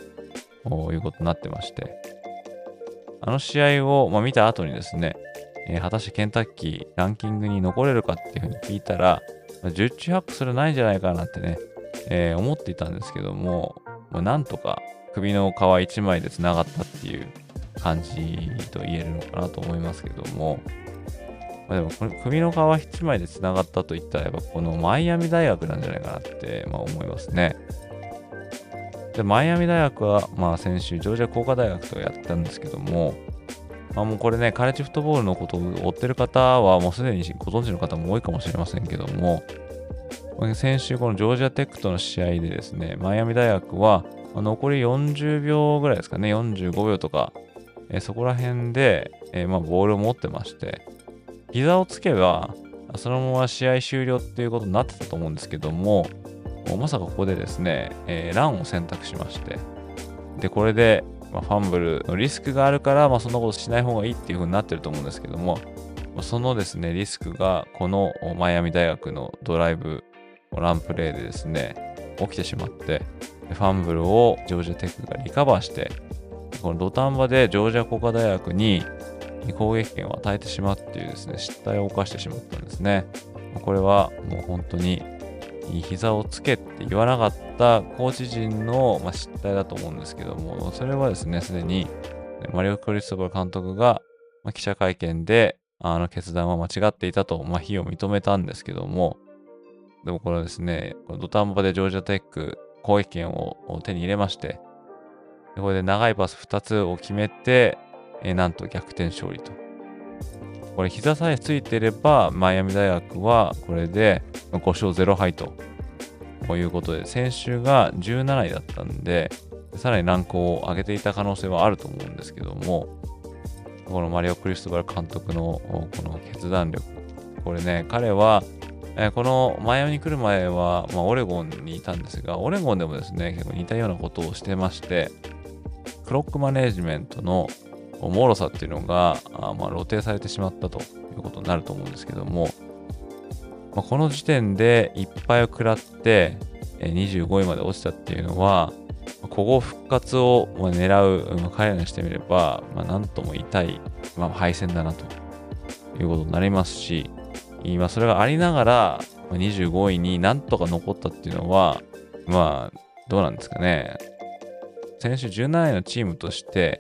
いうことになってまして、あの試合を、まあ、見た後にですね、えー、果たしてケンタッキーランキングに残れるかっていうふうに聞いたら、まあ、十中八九それないんじゃないかなってね、えー、思っていたんですけども、まあ、なんとか首の皮一枚で繋がったっていう感じと言えるのかなと思いますけども、まあ、でもこれ首の皮一枚で繋がったといったらやっぱこのマイアミ大学なんじゃないかなって、まあ、思いますね。で、マイアミ大学は、まあ先週、ジョージア工科大学とやったんですけども、まあもうこれね、カレッジフットボールのことを追ってる方はもうすでにご存知の方も多いかもしれませんけども、先週このジョージアテックとの試合でですね、マイアミ大学は残り40秒ぐらいですかね、45秒とか、えそこら辺で、えまあ、ボールを持ってまして、膝をつけば、そのまま試合終了っていうことになってたと思うんですけども、まさかここでですね、えー、ランを選択しまして、で、これで、まあ、ファンブルのリスクがあるから、まあ、そんなことしない方がいいっていう風になってると思うんですけども、そのですね、リスクがこのマイアミ大学のドライブ、ランプレーでですね、起きてしまって、ファンブルをジョージアテックがリカバーして、この土壇場でジョージア工科大学に攻撃権を与えてしまうっていうですね、失態を犯してしまったんですね。これはもう本当に膝をつけって言わなかったコーチ陣の、まあ、失態だと思うんですけども、それはですね、すでにマリオ・クリストバル監督が、まあ、記者会見で、あの決断は間違っていたと、まあ、非を認めたんですけども、でもこれはですね、土壇場でジョージアテック攻撃権を手に入れまして、これで長いパス2つを決めて、えなんと逆転勝利と。これ膝さえついてれば、マイアミ大学はこれで5勝0敗と。いうことで、先週が17位だったんで、さらにランクを上げていた可能性はあると思うんですけども、このマリオ・クリストバル監督のこの決断力、これね、彼は、このマイアミに来る前は、まあ、オレゴンにいたんですが、オレゴンでもですね、結構似たようなことをしてまして、クロックマネージメントの脆さっていうのが、あまあ、露呈されてしまったということになると思うんですけども、まあ、この時点でいっぱいを食らって、25位まで落ちたっていうのは、古豪復活を狙う彼らにしてみれば、まあ、なんとも痛い、まあ、敗戦だなということになりますし、今それがありながら25位になんとか残ったっていうのは、まあ、どうなんですかね。先週17位のチームとして、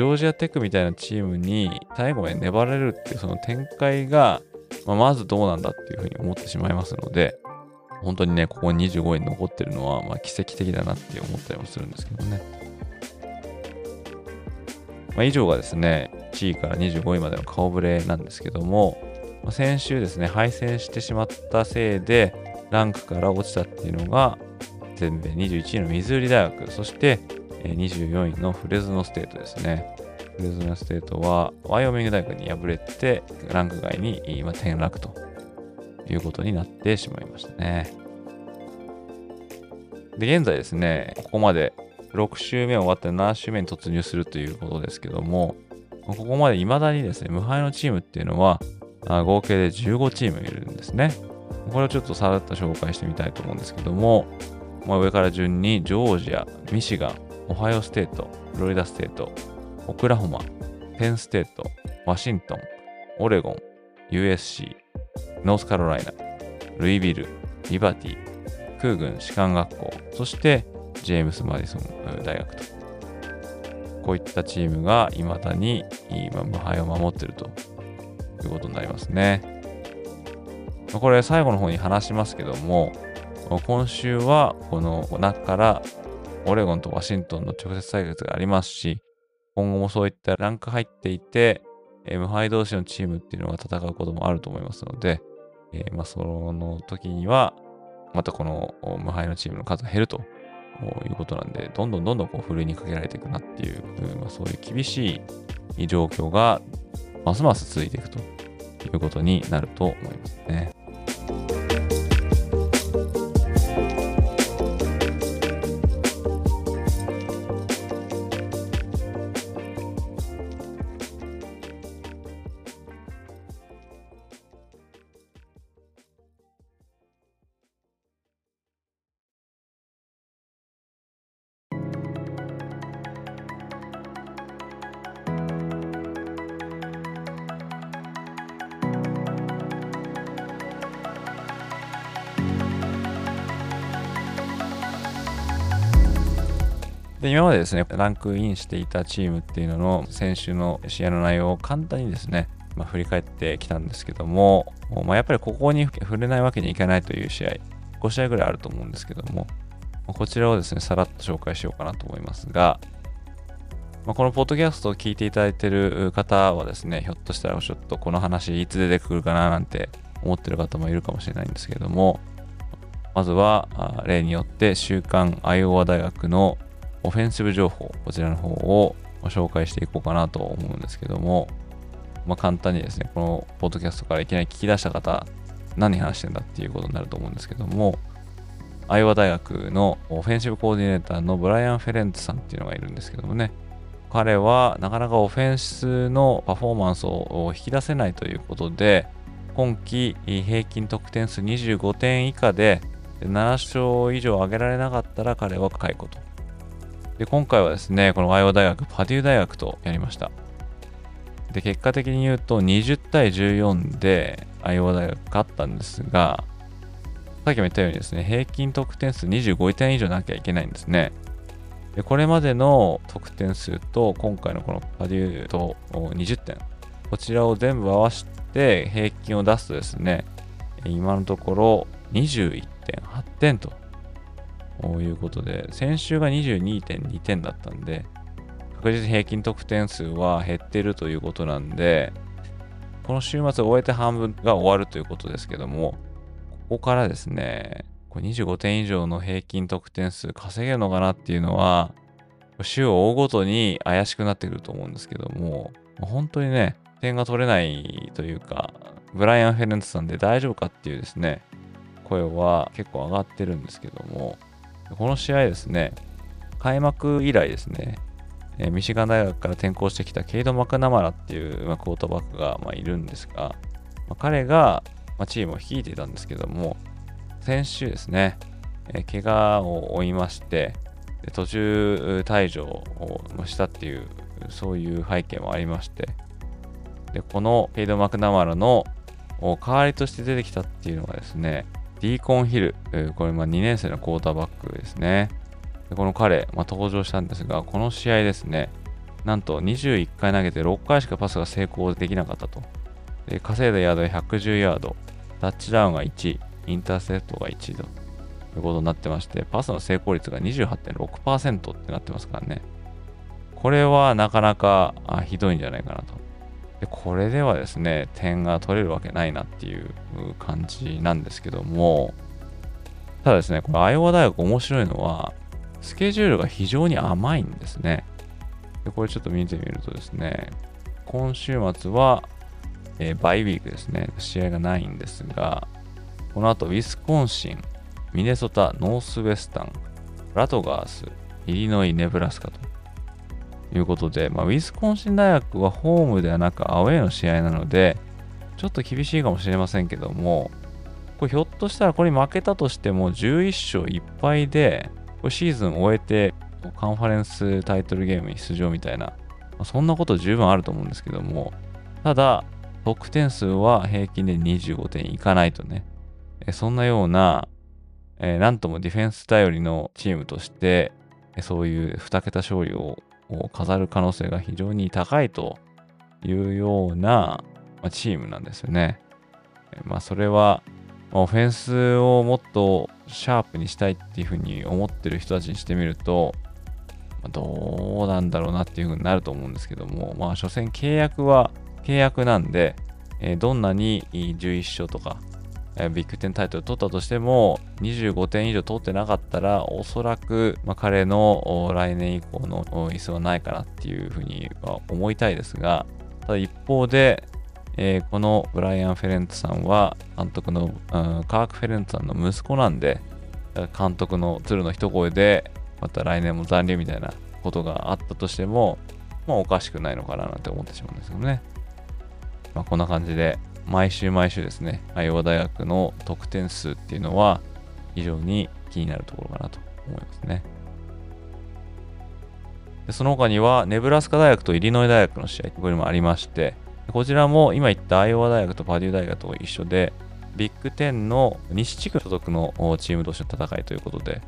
ジョージアテックみたいなチームに最後まで粘られるっていうその展開が、まあ、まずどうなんだっていうふうに思ってしまいますので、本当にね、ここ25位に残ってるのは、まあ、奇跡的だなって思ったりもするんですけどね。まあ、以上がですね、1位から25位までの顔ぶれなんですけども、まあ、先週ですね、敗戦してしまったせいで、ランクから落ちたっていうのが、全米21位のミズーリ大学、そして24位のフレズノステートですね。フレズノステートはワイオミング大学に敗れて、ランク外に今転落ということになってしまいましたね。で、現在ですね、ここまで6週目終わって7週目に突入するということですけども、ここまで未だにですね、無敗のチームっていうのは、合計で15チームいるんですね。これをちょっとさらっと紹介してみたいと思うんですけども、まあ、上から順にジョージア、ミシガン、オハイオステート、フロリダステート、オクラホマ、ペンステート、ワシントン、オレゴン、USC、ノースカロライナ、ルイビル、リバティ、空軍士官学校、そしてジェームス・マディソン大学と。こういったチームが未だに今無敗を守っているということになりますね。これ最後の方に話しますけども、今週はこの中からオレゴンとワシントンの直接対決がありますし、今後もそういったランク入っていて、無敗同士のチームっていうのが戦うこともあると思いますので、えー、まあ、その時には、またこの無敗のチームの数が減るということなんで、どんどんどんどんこうふるいにかけられていくなっていう、まあ、そういう厳しい状況がますます続いていくということになると思いますね。今までですね、ランクインしていたチームっていうのの先週の試合の内容を簡単にですね、まあ、振り返ってきたんですけども、まあ、やっぱりここに触れないわけにいかないという試合、5試合ぐらいあると思うんですけども、こちらをですね、さらっと紹介しようかなと思いますが、まあ、このポッドキャストを聞いていただいている方はですね、ひょっとしたらちょっとこの話いつ出てくるかななんて思ってる方もいるかもしれないんですけども、まずは例によって週刊アイオワ大学のオフェンシブ情報、こちらの方を紹介していこうかなと思うんですけども、まあ、簡単にですね、このポッドキャストからいきなり聞き出した方、何話してんだっていうことになると思うんですけども、アイワ大学のオフェンシブコーディネーターのブライアン・フェレンツさんっていうのがいるんですけどもね、彼はなかなかオフェンスのパフォーマンスを引き出せないということで、今季平均得点数25点以下で7勝以上上げられなかったら彼は解雇と。で、今回はですね、このワイオ大学、パデュー大学とやりました。で、結果的に言うと20対14でアイオ大学勝ったんですが、さっきも言ったようにですね、平均得点数25点以上なきゃいけないんですね。で、これまでの得点数と今回のこのパデューと20点、こちらを全部合わせて平均を出すとですね、今のところ21.8点ということで、先週が22.2点だったんで、確実に平均得点数は減ってるということなんで、この週末を終えて半分が終わるということですけども、ここからですね、これ25点以上の平均得点数稼げるのかなっていうのは、週を追うごとに怪しくなってくると思うんですけども、本当にね、点が取れないというか、ブライアン・フェレンツさんで大丈夫かっていうですね、声は結構上がってるんですけども、この試合ですね、開幕以来ですね、え、ミシガン大学から転校してきたケイド・マクナマラっていう、まあ、クォーターバックが、まあ、いるんですが、まあ、彼が、ま、チームを率いていたんですけども、先週ですね、えー、怪我を負いまして、途中退場をしたっていう、そういう背景もありまして、でこのケイド・マクナマラの代わりとして出てきたっていうのがですね、ディーコンヒル、これま2年生のクォーターバックですね。でこの彼、まあ、登場したんですが、この試合ですね、なんと21回投げて6回しかパスが成功できなかったと。で稼いだヤードが110ヤード、タッチダウンが1、インターセプトが1ということになってまして、パスの成功率が28.6%ってなってますからね。これはなかなかひどいんじゃないかなと。でこれではですね、点が取れるわけないなっていう感じなんですけども、ただですね、これ、アイオワ大学面白いのは、スケジュールが非常に甘いんですね。でこれちょっと見てみるとですね、今週末は、えー、バイウィークですね、試合がないんですが、この後、ウィスコンシン、ミネソタ、ノースウェスタン、ラトガース、イリノイ、ネブラスカということで、まあ、ウィスコンシン大学はホームではなくアウェーの試合なので、ちょっと厳しいかもしれませんけども、これひょっとしたらこれ負けたとしても11勝1敗で、これシーズン終えてカンファレンスタイトルゲームに出場みたいな、まあ、そんなこと十分あると思うんですけども、ただ、得点数は平均で25点いかないとね、そんなようなえー、なんともディフェンス頼りのチームとして、そういう2桁勝利を飾る可能性が非常に高いというようなチームなんですよね。まあ、それは、オフェンスをもっとシャープにしたいっていうふうに思ってる人たちにしてみると、どうなんだろうなっていうふうになると思うんですけども、まあ、所詮契約は契約なんで、えどんなに11勝とか、えビッグ10タイトル取ったとしても、25点以上取ってなかったら、おそらく、ま、彼の来年以降の椅子はないかなっていうふうには思いたいですが、ただ一方で、え、このブライアン・フェレンツさんは監督の、うん、カーク・フェレンツさんの息子なんで、監督の鶴の一声で、また来年も残留みたいなことがあったとしても、まあおかしくないのかななんて思ってしまうんですよね。まあこんな感じで、毎週毎週ですね、アイオワ大学の得点数っていうのは非常に気になるところかなと思いますね。でその他には、ネブラスカ大学とイリノイ大学の試合、これもありまして、こちらも今言ったアイオワ大学とパデュー大学と一緒で、ビッグ10の西地区所属のチーム同士の戦いということで、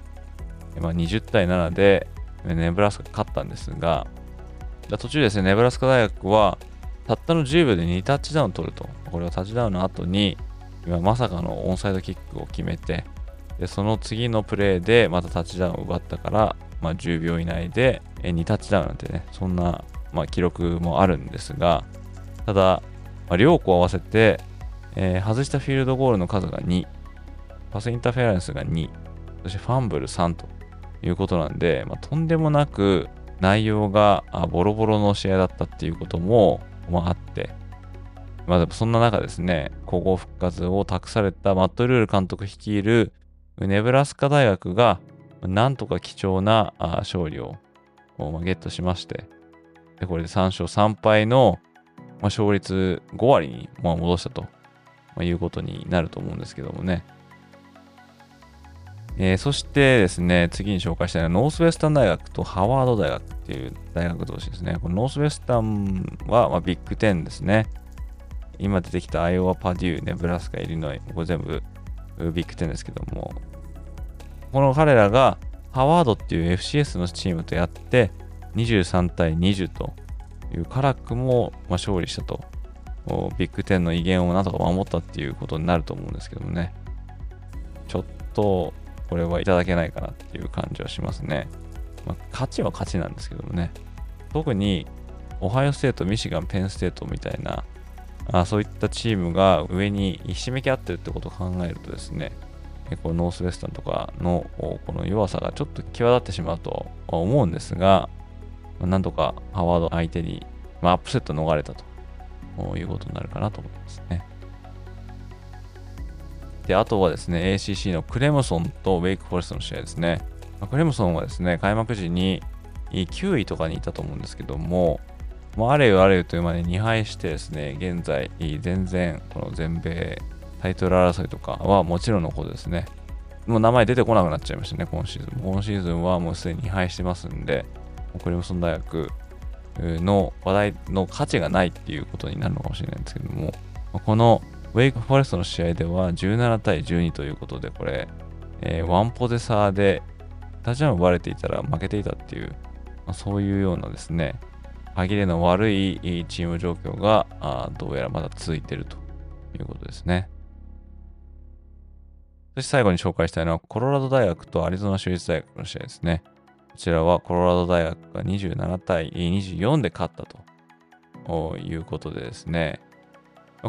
まあ、20対7でネブラスカ勝ったんですが、途中ですね、ネブラスカ大学はたったの10秒で2タッチダウン取ると。これはタッチダウンの後に、今まさかのオンサイドキックを決めて、でその次のプレーでまたタッチダウンを奪ったから、まあ、10秒以内で2タッチダウンなんてね、そんな、まあ、記録もあるんですが、ただ、まあ、両校合わせて、えー、外したフィールドゴールの数が2、パスインターフェアレンスが2、そしてファンブル3ということなんで、まあ、とんでもなく内容がボロボロの試合だったっていうことも、まあ、って、まあでもそんな中ですね、古豪復活を託されたマット・ルール監督率いるネブラスカ大学がなんとか貴重な勝利をゲットしまして、でこれで3勝3敗の勝率5割に戻したということになると思うんですけどもね。えー、そしてですね、次に紹介したいのはノースウェスタン大学とハワード大学っていう大学同士ですね。このノースウェスタンは、まあ、ビッグ10ですね。今出てきたアイオワ、パデュー、ネブラスカ、イリノイ、これ全部ビッグ10ですけども、この彼らがハワードっていう FCS のチームとやって、23対20というからくもま勝利したと。ビッグ10の威厳をなんとか守ったっていうことになると思うんですけどもね。ちょっとこれはいただけないかなっていう感じはしますね。まあ、勝ちは勝ちなんですけどもね。特に、オハイオステート、ミシガン、ペンステートみたいな、あそういったチームが上にひしめき合ってるってことを考えるとですね、このノースウェスタンとかのこの弱さがちょっと際立ってしまうとは思うんですが、なんとかハワード相手に、まあ、アップセット逃れたということになるかなと思いますね。で、あとはですね、ACC のクレムソンとウェイクフォレストの試合ですね。ま、クレムソンはですね、開幕時に9位とかにいたと思うんですけども、もうあれよあれよというまで2敗してですね、現在、全然、この全米タイトル争いとかはもちろんのことですね。もう名前出てこなくなっちゃいましたね、今シーズン。今シーズンはもうすでに2敗してますんで、クレムソン大学の話題の価値がないっていうことになるのかもしれないんですけども、このウェイクフォレストの試合では17対12ということで、これ、えー、ワンポゼサーで立ち上奪われていたら負けていたっていう、まあ、そういうようなですね、歯切れの悪いチーム状況があどうやらまだ続いているということですね。そして最後に紹介したいのは、コロラド大学とアリゾナ州立大学の試合ですね。こちらはコロラド大学が27対24で勝ったということでですね、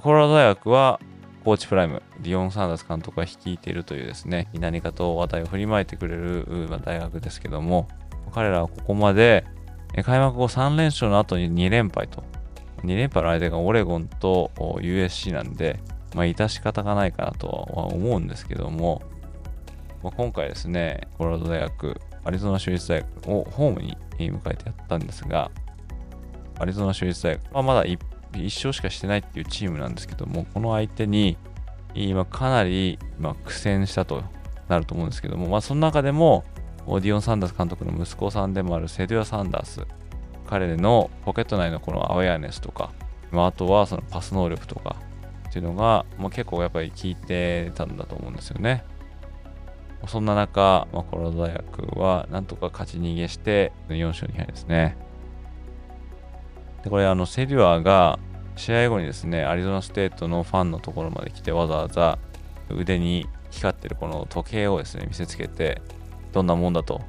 コロラド大学はコーチプライム、ディオン・サンダース監督が率いているというですね、何かと話題を振りまいてくれる大学ですけども、彼らはここまで開幕後3連勝の後に2連敗と、2連敗の相手がオレゴンと USC なんで、まあ、致し方がないかなとは思うんですけども、まあ、今回ですね、コロラド大学、アリゾナ州立大学をホームに迎えてやったんですが、アリゾナ州立大学、まあ、まだ1 1勝しかしてないっていうチームなんですけども、この相手に、今かなり、ま、苦戦したとなると思うんですけども、まあ、その中でも、ディオン・サンダース監督の息子さんでもあるシェデュア・サンダース、彼のポケット内のこの awareness とか、まあ、あとはそのパス能力とかっていうのが、まあ、結構やっぱり効いてたんだと思うんですよね。そんな中、まあ、コロラド大学はなんとか勝ち逃げして4勝2敗ですね。で、これあのシェデュアが試合後にですね、アリゾナステートのファンのところまで来てわざわざ腕に光ってるこの時計をですね、見せつけて、どんなもんだと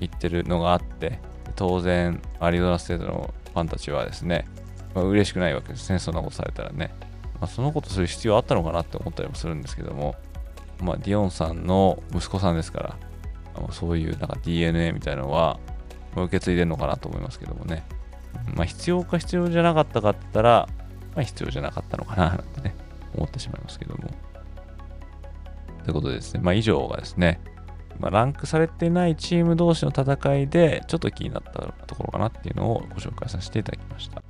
言ってるのがあって、当然、アリゾナステートのファンたちはですね、まあ、嬉しくないわけですね、そんなことされたらね。まあ、そのことする必要あったのかなって思ったりもするんですけども、まあ、ディオンさんの息子さんですから、そういうなんか DNA みたいなのは、受け継いでるのかなと思いますけどもね。まあ、必要か必要じゃなかったかったら、まあ、必要じゃなかったのかななんてね、思ってしまいますけども。ということでですね、まあ、以上がですね、まあ、ランクされてないチーム同士の戦いで、ちょっと気になったところかなっていうのをご紹介させていただきました。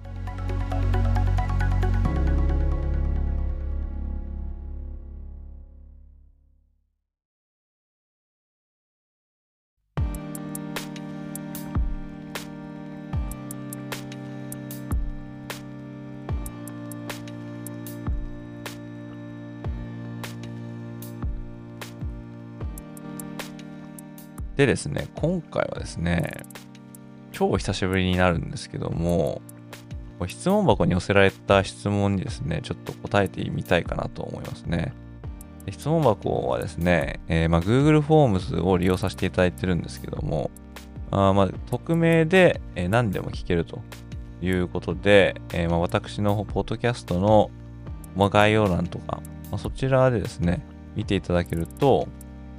でですね、今回はですね、超久しぶりになるんですけども、質問箱に寄せられた質問にですね、ちょっと答えてみたいかなと思いますね。質問箱はですね、えー、まあ、Google フォームズを利用させていただいてるんですけども、あまあ、匿名で、何でも聞けるということで、えー、まあ、私のポッドキャストの、概要欄とか、まそちらでですね、見ていただけると、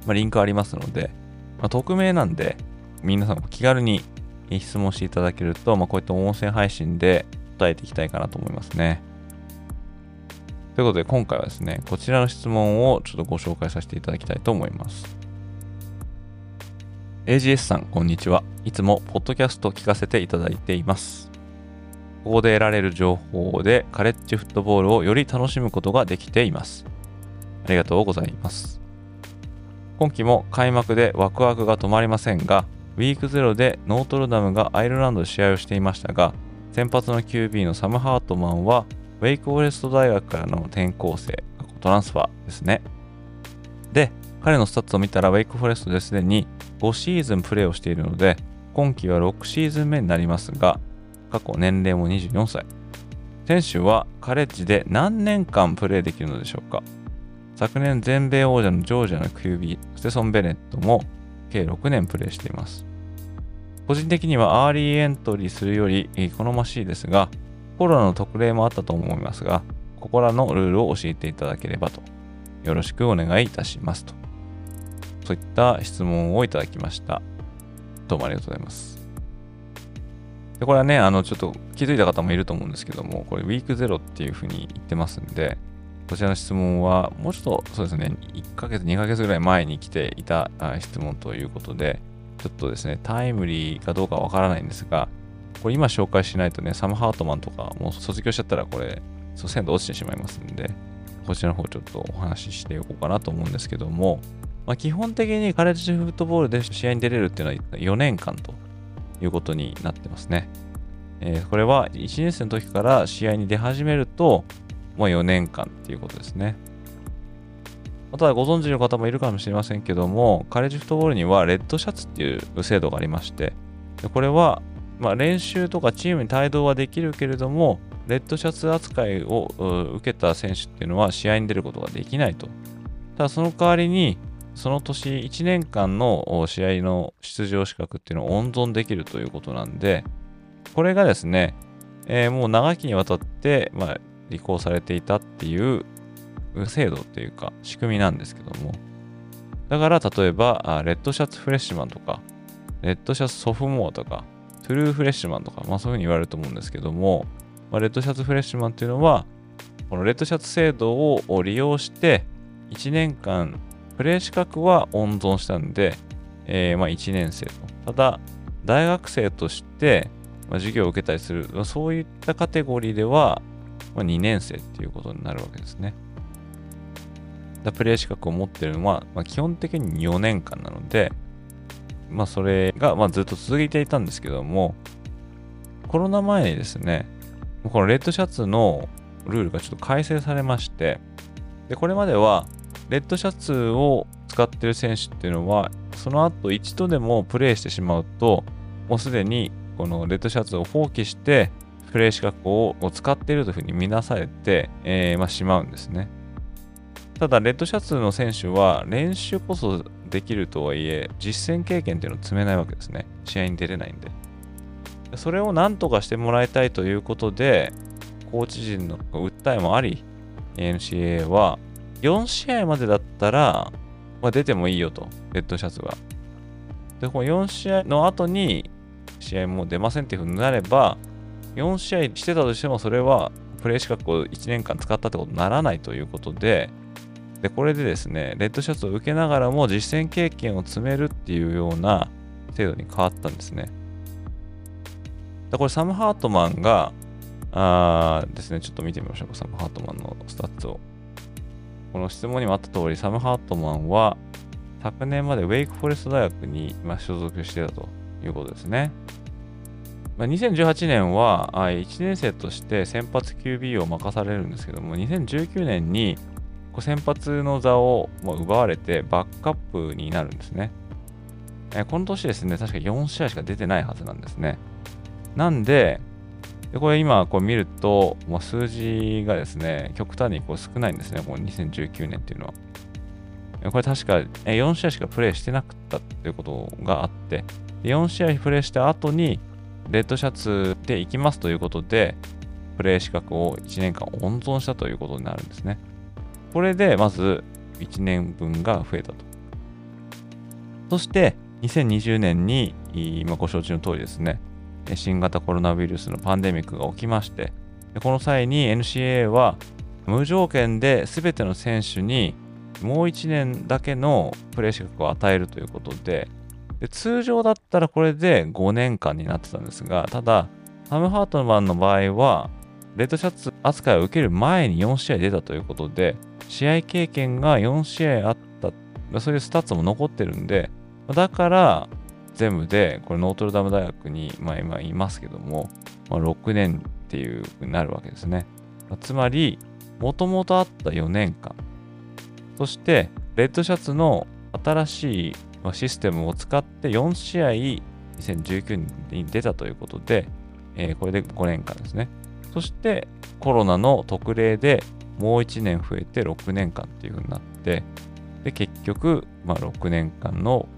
まリンクありますので、まあ、匿名なんで、皆さんも気軽に質問していただけると、まあ、こういった音声配信で答えていきたいかなと思いますね。ということで、今回はですね、こちらの質問をちょっとご紹介させていただきたいと思います。AGS さん、こんにちは。いつもポッドキャスト聞かせていただいています。ここで得られる情報でカレッジフットボールをより楽しむことができています。ありがとうございます。今季も開幕でワクワクが止まりませんが、ウィーク0でノートルダムがアイルランドで試合をしていましたが、先発の QB のサム・ハートマンは、ウェイクフォレスト大学からの転校生、トランスファーですね。で、彼のスタッツを見たら、ウェイクフォレストですでに5シーズンプレーをしているので、今季は6シーズン目になりますが、過去年齢も24歳。選手はカレッジで何年間プレーできるのでしょうか？昨年全米王者のジョージアの QB、ステソン・ベネットも計6年プレーしています。個人的にはアーリーエントリーするより好ましいですが、コロナの特例もあったと思いますが、ここらのルールを教えていただければと。よろしくお願いいたしますと。そういった質問をいただきました。どうもありがとうございます。でこれはね、あの、ちょっと気づいた方もいると思うんですけども、これ、ウィークゼロっていうふうに言ってますんで、こちらの質問は、もうちょっとそうですね、1ヶ月、2ヶ月ぐらい前に来ていた質問ということで、ちょっとですね、タイムリーかどうかわからないんですが、これ今紹介しないとね、サム・ハートマンとかもう卒業しちゃったらこれ、そう鮮度落ちてしまいますんで、こちらの方ちょっとお話ししておこうかなと思うんですけども、まあ、基本的にカレッジフットボールで試合に出れるっていうのは4年間ということになってますね。えー、これは1年生の時から試合に出始めると、まあ、4年間っていうことですね。ただご存知の方もいるかもしれませんけども、カレッジフットボールにはレッドシャツっていう制度がありまして、これは、まあ、練習とかチームに帯同はできるけれども、レッドシャツ扱いを受けた選手っていうのは試合に出ることができないと。ただその代わりに、その年1年間の試合の出場資格っていうのを温存できるということなんで、これがですね、えー、もう長きにわたって、まあ、履行されていたっていう制度っていうか仕組みなんですけどもだから例えばレッドシャツフレッシュマンとかレッドシャツソフモアとかトゥルーフレッシュマンとか、まあそういうふうに言われると思うんですけども、まあ、レッドシャツフレッシュマンっていうのはこのレッドシャツ制度を利用して1年間プレー資格は温存したんで、え、まあ1年生と。ただ、大学生として、まあ、授業を受けたりする、そういったカテゴリーでは、まあ、2年生っていうことになるわけですね。だプレー資格を持ってるのは、まあ、基本的に4年間なので、まあ、それが、まあ、ずっと続いていたんですけども、コロナ前にですね、このレッドシャツのルールがちょっと改正されまして、で、これまでは、レッドシャツを使ってる選手っていうのは、その後一度でもプレイしてしまうと、もうすでにこのレッドシャツを放棄して、プレイ資格を使っているというふうに見なされて、えー、まあ、しまうんですね。ただ、レッドシャツの選手は練習こそできるとはいえ、実戦経験っていうのを積めないわけですね。試合に出れないんで。それを何とかしてもらいたいということで、コーチ陣の訴えもあり、NCAA は4試合までだったら、まあ、出てもいいよと、レッドシャツが。で、この4試合の後に試合も出ませんっていうふうになれば、4試合してたとしてもそれはプレイ資格を1年間使ったってことにならないということで、で、これでですね、レッドシャツを受けながらも実践経験を積めるっていうような制度に変わったんですね。これサム・ハートマンが、あですね、ちょっと見てみましょうか、サム・ハートマンのスタッツを。この質問にもあった通り、サム・ハートマンは昨年までウェイクフォレスト大学に所属してたということですね。まあ、2018年は1年生として先発 QB を任されるんですけども、2019年に先発の座を奪われてバックアップになるんですね。この年ですね、確か4試合しか出てないはずなんですね。なんで、でこれ今こう見ると、まあ、数字がですね、極端にこう少ないんですね、この2019年っていうのは。これ確か4試合しかプレイしてなかったっていうことがあって、4試合プレイした後に、レッドシャツで行きますということで、プレイ資格を1年間温存したということになるんですね。これでまず1年分が増えたと。そして、2020年に、今ご承知の通りですね、新型コロナウイルスのパンデミックが起きまして、この際に NCAA は無条件で全ての選手にもう1年だけのプレー資格を与えるということでで通常だったらこれで5年間になってたんですがただサム・ハートマンの場合はレッドシャツ扱いを受ける前に4試合出たということで試合経験が4試合あったそういうスタッツも残ってるんでだから全部で、これノートルダム大学に、まあ、今いますけども、まあ、6年っていうふうになるわけですね。つまり、もともとあった4年間、そして、レッドシャツの新しいシステムを使って4試合、2019年に出たということで、えー、これで5年間ですね。そして、コロナの特例でもう1年増えて6年間っていうふうになって、で、結局、まあ、6年間の、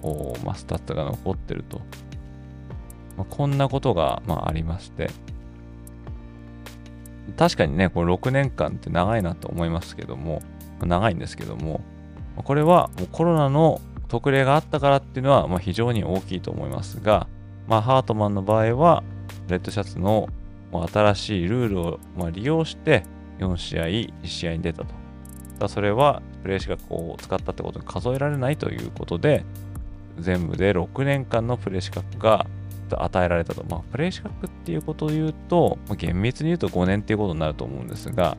まあ、スタッツが残ってると。まあ、こんなことが、まあ、ありまして、確かにね、これ6年間って長いなと思いますけども、長いんですけども、これはもうコロナの特例があったからっていうのは、まあ、非常に大きいと思いますが、まあ、ハートマンの場合は、レッドシャツの新しいルールをま利用して、4試合、1試合に出たと。だそれはプレイ資格を使ったってことに数えられないということで、全部で6年間のプレイ資格が与えられたと。まあ、プレイ資格っていうことを言うと、厳密に言うと5年っていうことになると思うんですが、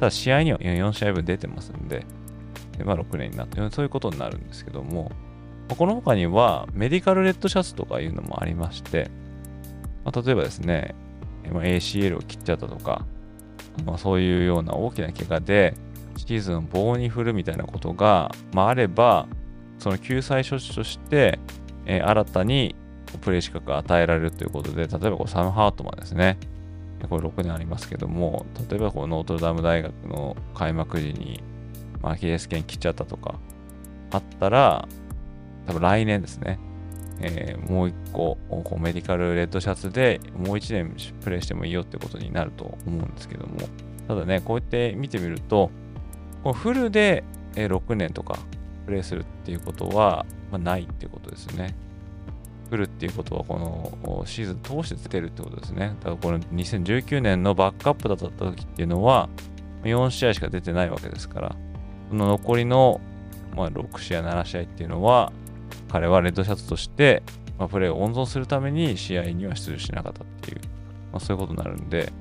ただ試合には4試合分出てますんで、でまあ、6年になって、そういうことになるんですけども、この他にはメディカルレッドシャツとかいうのもありまして、まあ、例えばですね、まあ、ACL を切っちゃったとか、まあ、そういうような大きな怪我で、シーズンを棒に振るみたいなことが、まあ、あれば、その救済処置として、えー、新たにプレイ資格が与えられるということで、例えばこうサム・ハートマンですね。これ6年ありますけども、例えばこうノートルダム大学の開幕時に、まあ、アキレス腱切っちゃったとかあったら、多分来年ですね、えー、もう一個こうメディカルレッドシャツでもう1年プレイしてもいいよってことになると思うんですけども、ただね、こうやって見てみると、このフルで6年とかプレイするっていうことは、まあ、ないっていうことですね。フルっていうことは、このシーズン通して出てるってことですね。だからこの2019年のバックアップだった時っていうのは、4試合しか出てないわけですから、その残りの、まあ、6試合、7試合っていうのは、彼はレッドシャツとして、まあ、プレーを温存するために試合には出場しなかったっていう、まあ、そういうことになるんで、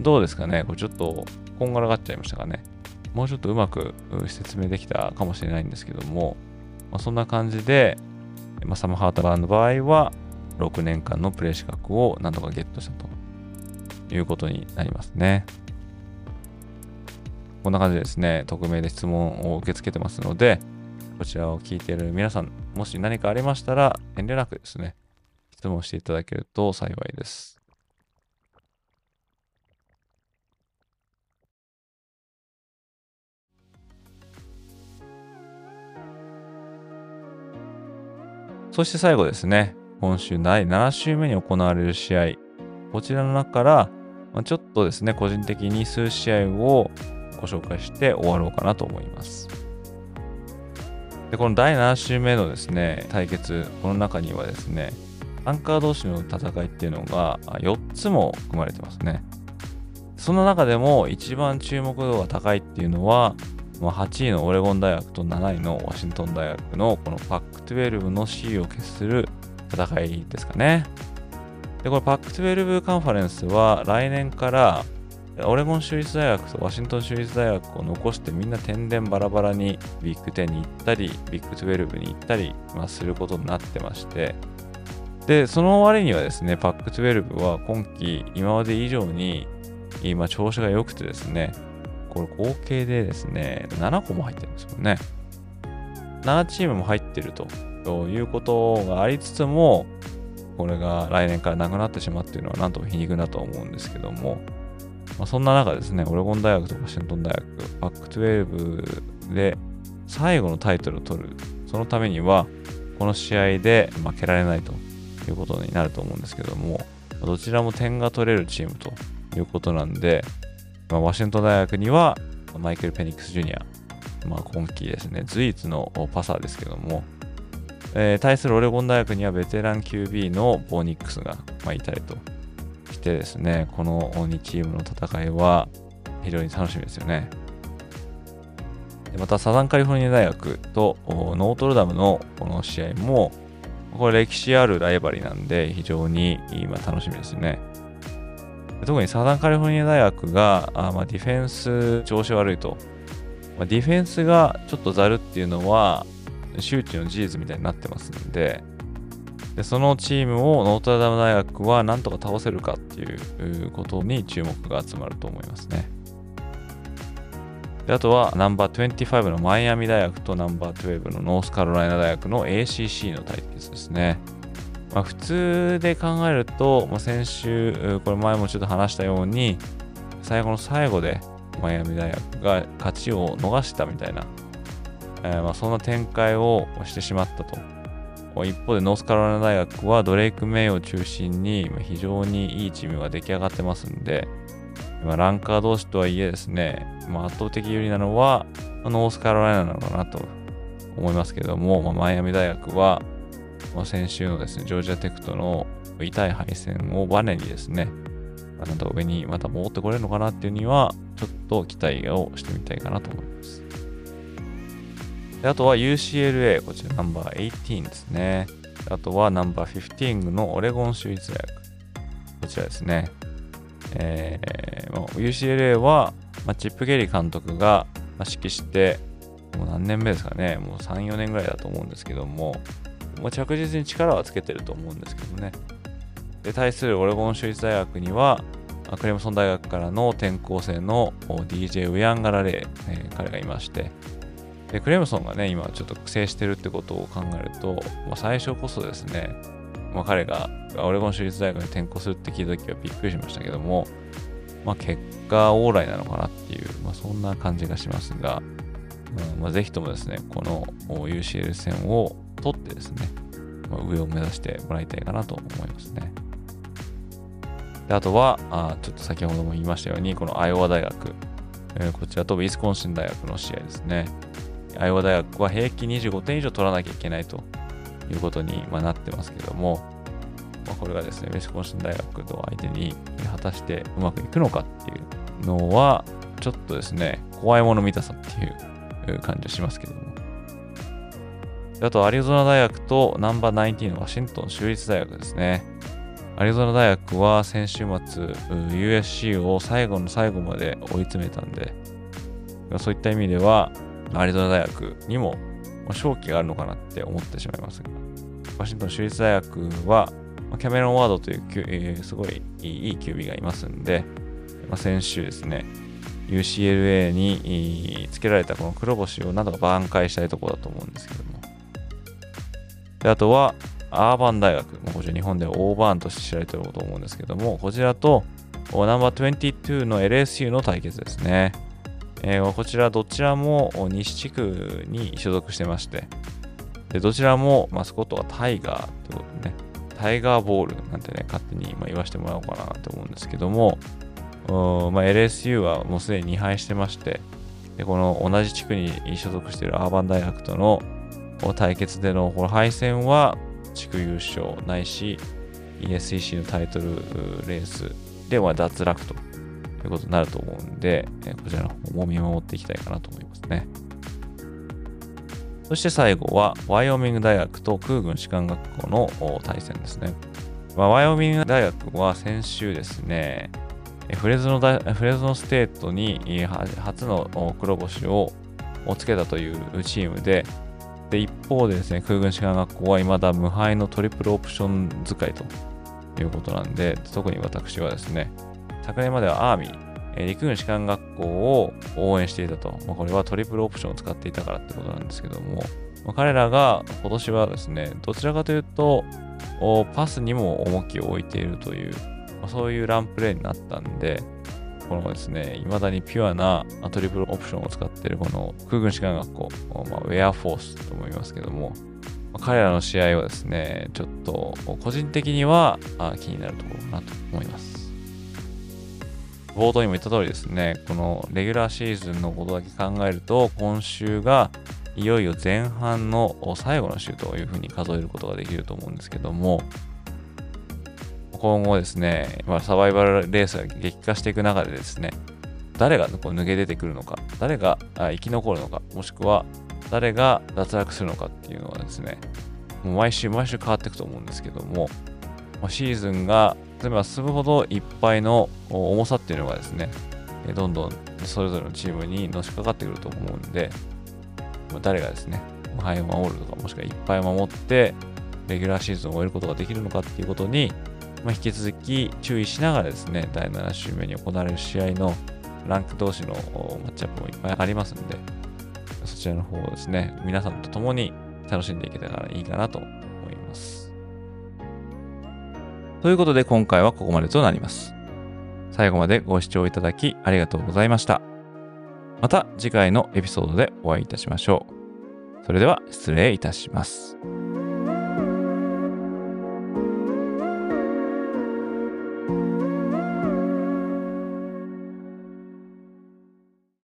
どうですかね？これちょっとこんがらがっちゃいましたかね？もうちょっとうまく説明できたかもしれないんですけども、まあ、そんな感じで、まあ、サム・ハートバーの場合は、6年間のプレイ資格を何とかゲットしたということになりますね。こんな感じでですね、匿名で質問を受け付けてますので、こちらを聞いている皆さん、もし何かありましたら、遠慮なくですね、質問していただけると幸いです。そして最後ですね、今週第7週目に行われる試合、こちらの中から、ちょっとですね、個人的に数試合をご紹介して終わろうかなと思います。で、この第7週目のですね、対決、この中にはですね、アンカー同士の戦いっていうのが4つも含まれてますね。その中でも一番注目度が高いっていうのは、ま、8位のオレゴン大学と7位のワシントン大学のこのパック12の C を決する戦いですかね。で、これパック12カンファレンスは来年からオレゴン州立大学とワシントン州立大学を残してみんな点々バラバラにビッグ10に行ったり、ビッグ12に行ったり、ま、することになってまして、で、その割にはですね、パック12は今季今まで以上に今調子が良くてですね、これ合計でですね、7個も入ってるんですよね。7チームも入ってるということがありつつも、これが来年からなくなってしまうっていうのはなんとも皮肉だと思うんですけども、まあ、そんな中ですね、オレゴン大学とワシントン大学、パック12で最後のタイトルを取る、そのためには、この試合で負けられないということになると思うんですけども、どちらも点が取れるチームということなんで、まあ、ワシントン大学にはマイケル・ペニックス・ジュニア、まあ、今季ですね、随一のパサーですけども、えー、対するオレゴン大学にはベテラン QB のボーニックスが、まあ、いたりとしてですね、この2チームの戦いは非常に楽しみですよね。またサザンカリフォルニア大学とノートルダムのこの試合も、これ歴史あるライバリーなんで非常に今楽しみですね。特にサザンカリフォルニア大学があ、まあ、ディフェンス調子悪いと、まあ、ディフェンスがちょっとざるっていうのは周知の事実みたいになってますんででそのチームをノートルダム大学はなんとか倒せるかっていうことに注目が集まると思いますね。であとはナンバー25のマイアミ大学とナンバー12のノースカロライナ大学の ACC の対決ですね。まあ、普通で考えると、まあ、先週、これ前もちょっと話したように、最後の最後でマイアミ大学が勝ちを逃したみたいな、えー、まあそんな展開をしてしまったと。一方でノースカロライナ大学はドレイク・メイを中心に非常にいいチームが出来上がってますんで、ま、ランカー同士とはいえですね、まあ、圧倒的有利なのはノースカロライナなのかなと思いますけども、まあ、マイアミ大学は、先週のですね、ジョージアテクトの痛い敗戦をバネにですね、あなた上にまた戻ってこれるのかなっていうには、ちょっと期待をしてみたいかなと思います。であとは UCLA、こちらナンバー18ですね。あとはナンバー15のオレゴン州立大学。こちらですね。えー、UCLA は、まあ、チップ・ゲリー監督が指揮して、もう何年目ですかね、もう3、4年ぐらいだと思うんですけども、もう着実に力はつけてると思うんですけどね。で、対するオレゴン州立大学には、クレムソン大学からの転校生の DJ ウヤンガラレー、えー、彼がいまして、でクレムソンがね、今ちょっと苦戦してるってことを考えると、まあ、最初こそですね、まあ、彼がオレゴン州立大学に転校するって聞いた時はびっくりしましたけども、まあ、結果オーライなのかなっていう、まあ、そんな感じがしますが、うんまあ、ぜひともですね、この UCL 戦を取ってですね、まあ、上を目指してもらいたいかなと思いますね。であとはあ、ちょっと先ほども言いましたように、このアイオワ大学、えー、こちらとウィスコンシン大学の試合ですね。アイオワ大学は平均25点以上取らなきゃいけないということに、まあ、なってますけども、まあ、これがですね、ウィスコンシン大学と相手に果たしてうまくいくのかっていうのは、ちょっとですね、怖いもの見たさっていう感じがしますけども。あと、アリゾナ大学とナンバー19のワシントン州立大学ですね。アリゾナ大学は先週末、USC を最後の最後まで追い詰めたんで、そういった意味では、アリゾナ大学にも勝機があるのかなって思ってしまいますが、ワシントン州立大学は、キャメロン・ワードという、えー、すごいいい QB がいますんで、まあ、先週ですね、UCLA につけられたこの黒星をなんとか挽回したいところだと思うんですけども。であとは、アーバン大学。こちら日本ではオーバーンとして知られていると思うんですけども、こちらとナンバー22の LSU の対決ですね。えー、こちらどちらも西地区に所属してまして、でどちらもマスコットがタイガーということでね、タイガーボールなんてね、勝手に今言わせてもらおうかなと思うんですけども、まあ、LSU はもうすでに2敗してまして、でこの同じ地区に所属しているアーバン大学との対決でのこの敗戦は地区優勝ないし ESEC のタイトルレースでは脱落と。ということになると思うんで、こちらの方も見守っていきたいかなと思いますね。そして最後は、ワイオミング大学と空軍士官学校の対戦ですね。まあ、ワイオミング大学は先週ですね、フレズノフレズノステートに初の黒星をつけたというチームで、で一方でですね、空軍士官学校は未だ無敗のトリプルオプション使いということなんで、特に私はですね、昨年まではアーミー、え陸軍士官学校を応援していたと。まあ、これはトリプルオプションを使っていたからってことなんですけども、まあ、彼らが今年はですね、どちらかというと、パスにも重きを置いているという、まあ、そういうランプレーになったんで、このですね、未だにピュアなトリプルオプションを使っているこの空軍士官学校、まあ、ウェアフォースと思いますけどもま、彼らの試合はですね、ちょっと個人的には気になるところかなと思います。冒頭にも言った通りですね、このレギュラーシーズンのことだけ考えると、今週がいよいよ前半の最後の週というふうに数えることができると思うんですけども、今後ですね、まあ、サバイバルレースが激化していく中でですね、誰がこう抜け出てくるのか、誰が生き残るのか、もしくは誰が脱落するのかっていうのはですね、もう毎週毎週変わっていくと思うんですけども、シーズンが進めば進むほどいっぱいの重さっていうのがですね、どんどんそれぞれのチームにのしかかってくると思うんで、誰がですね、無敗を守るとか、もしくはいっぱい守って、レギュラーシーズンを終えることができるのかっていうことに、まあ、引き続き注意しながらですね、第7週目に行われる試合のランク同士のマッチアップもいっぱいありますんで、そちらの方をですね、皆さんと共に楽しんでいけたらいいかなとということで今回はここまでとなります。最後までご視聴いただきありがとうございました。また次回のエピソードでお会いいたしましょう。それでは失礼いたします。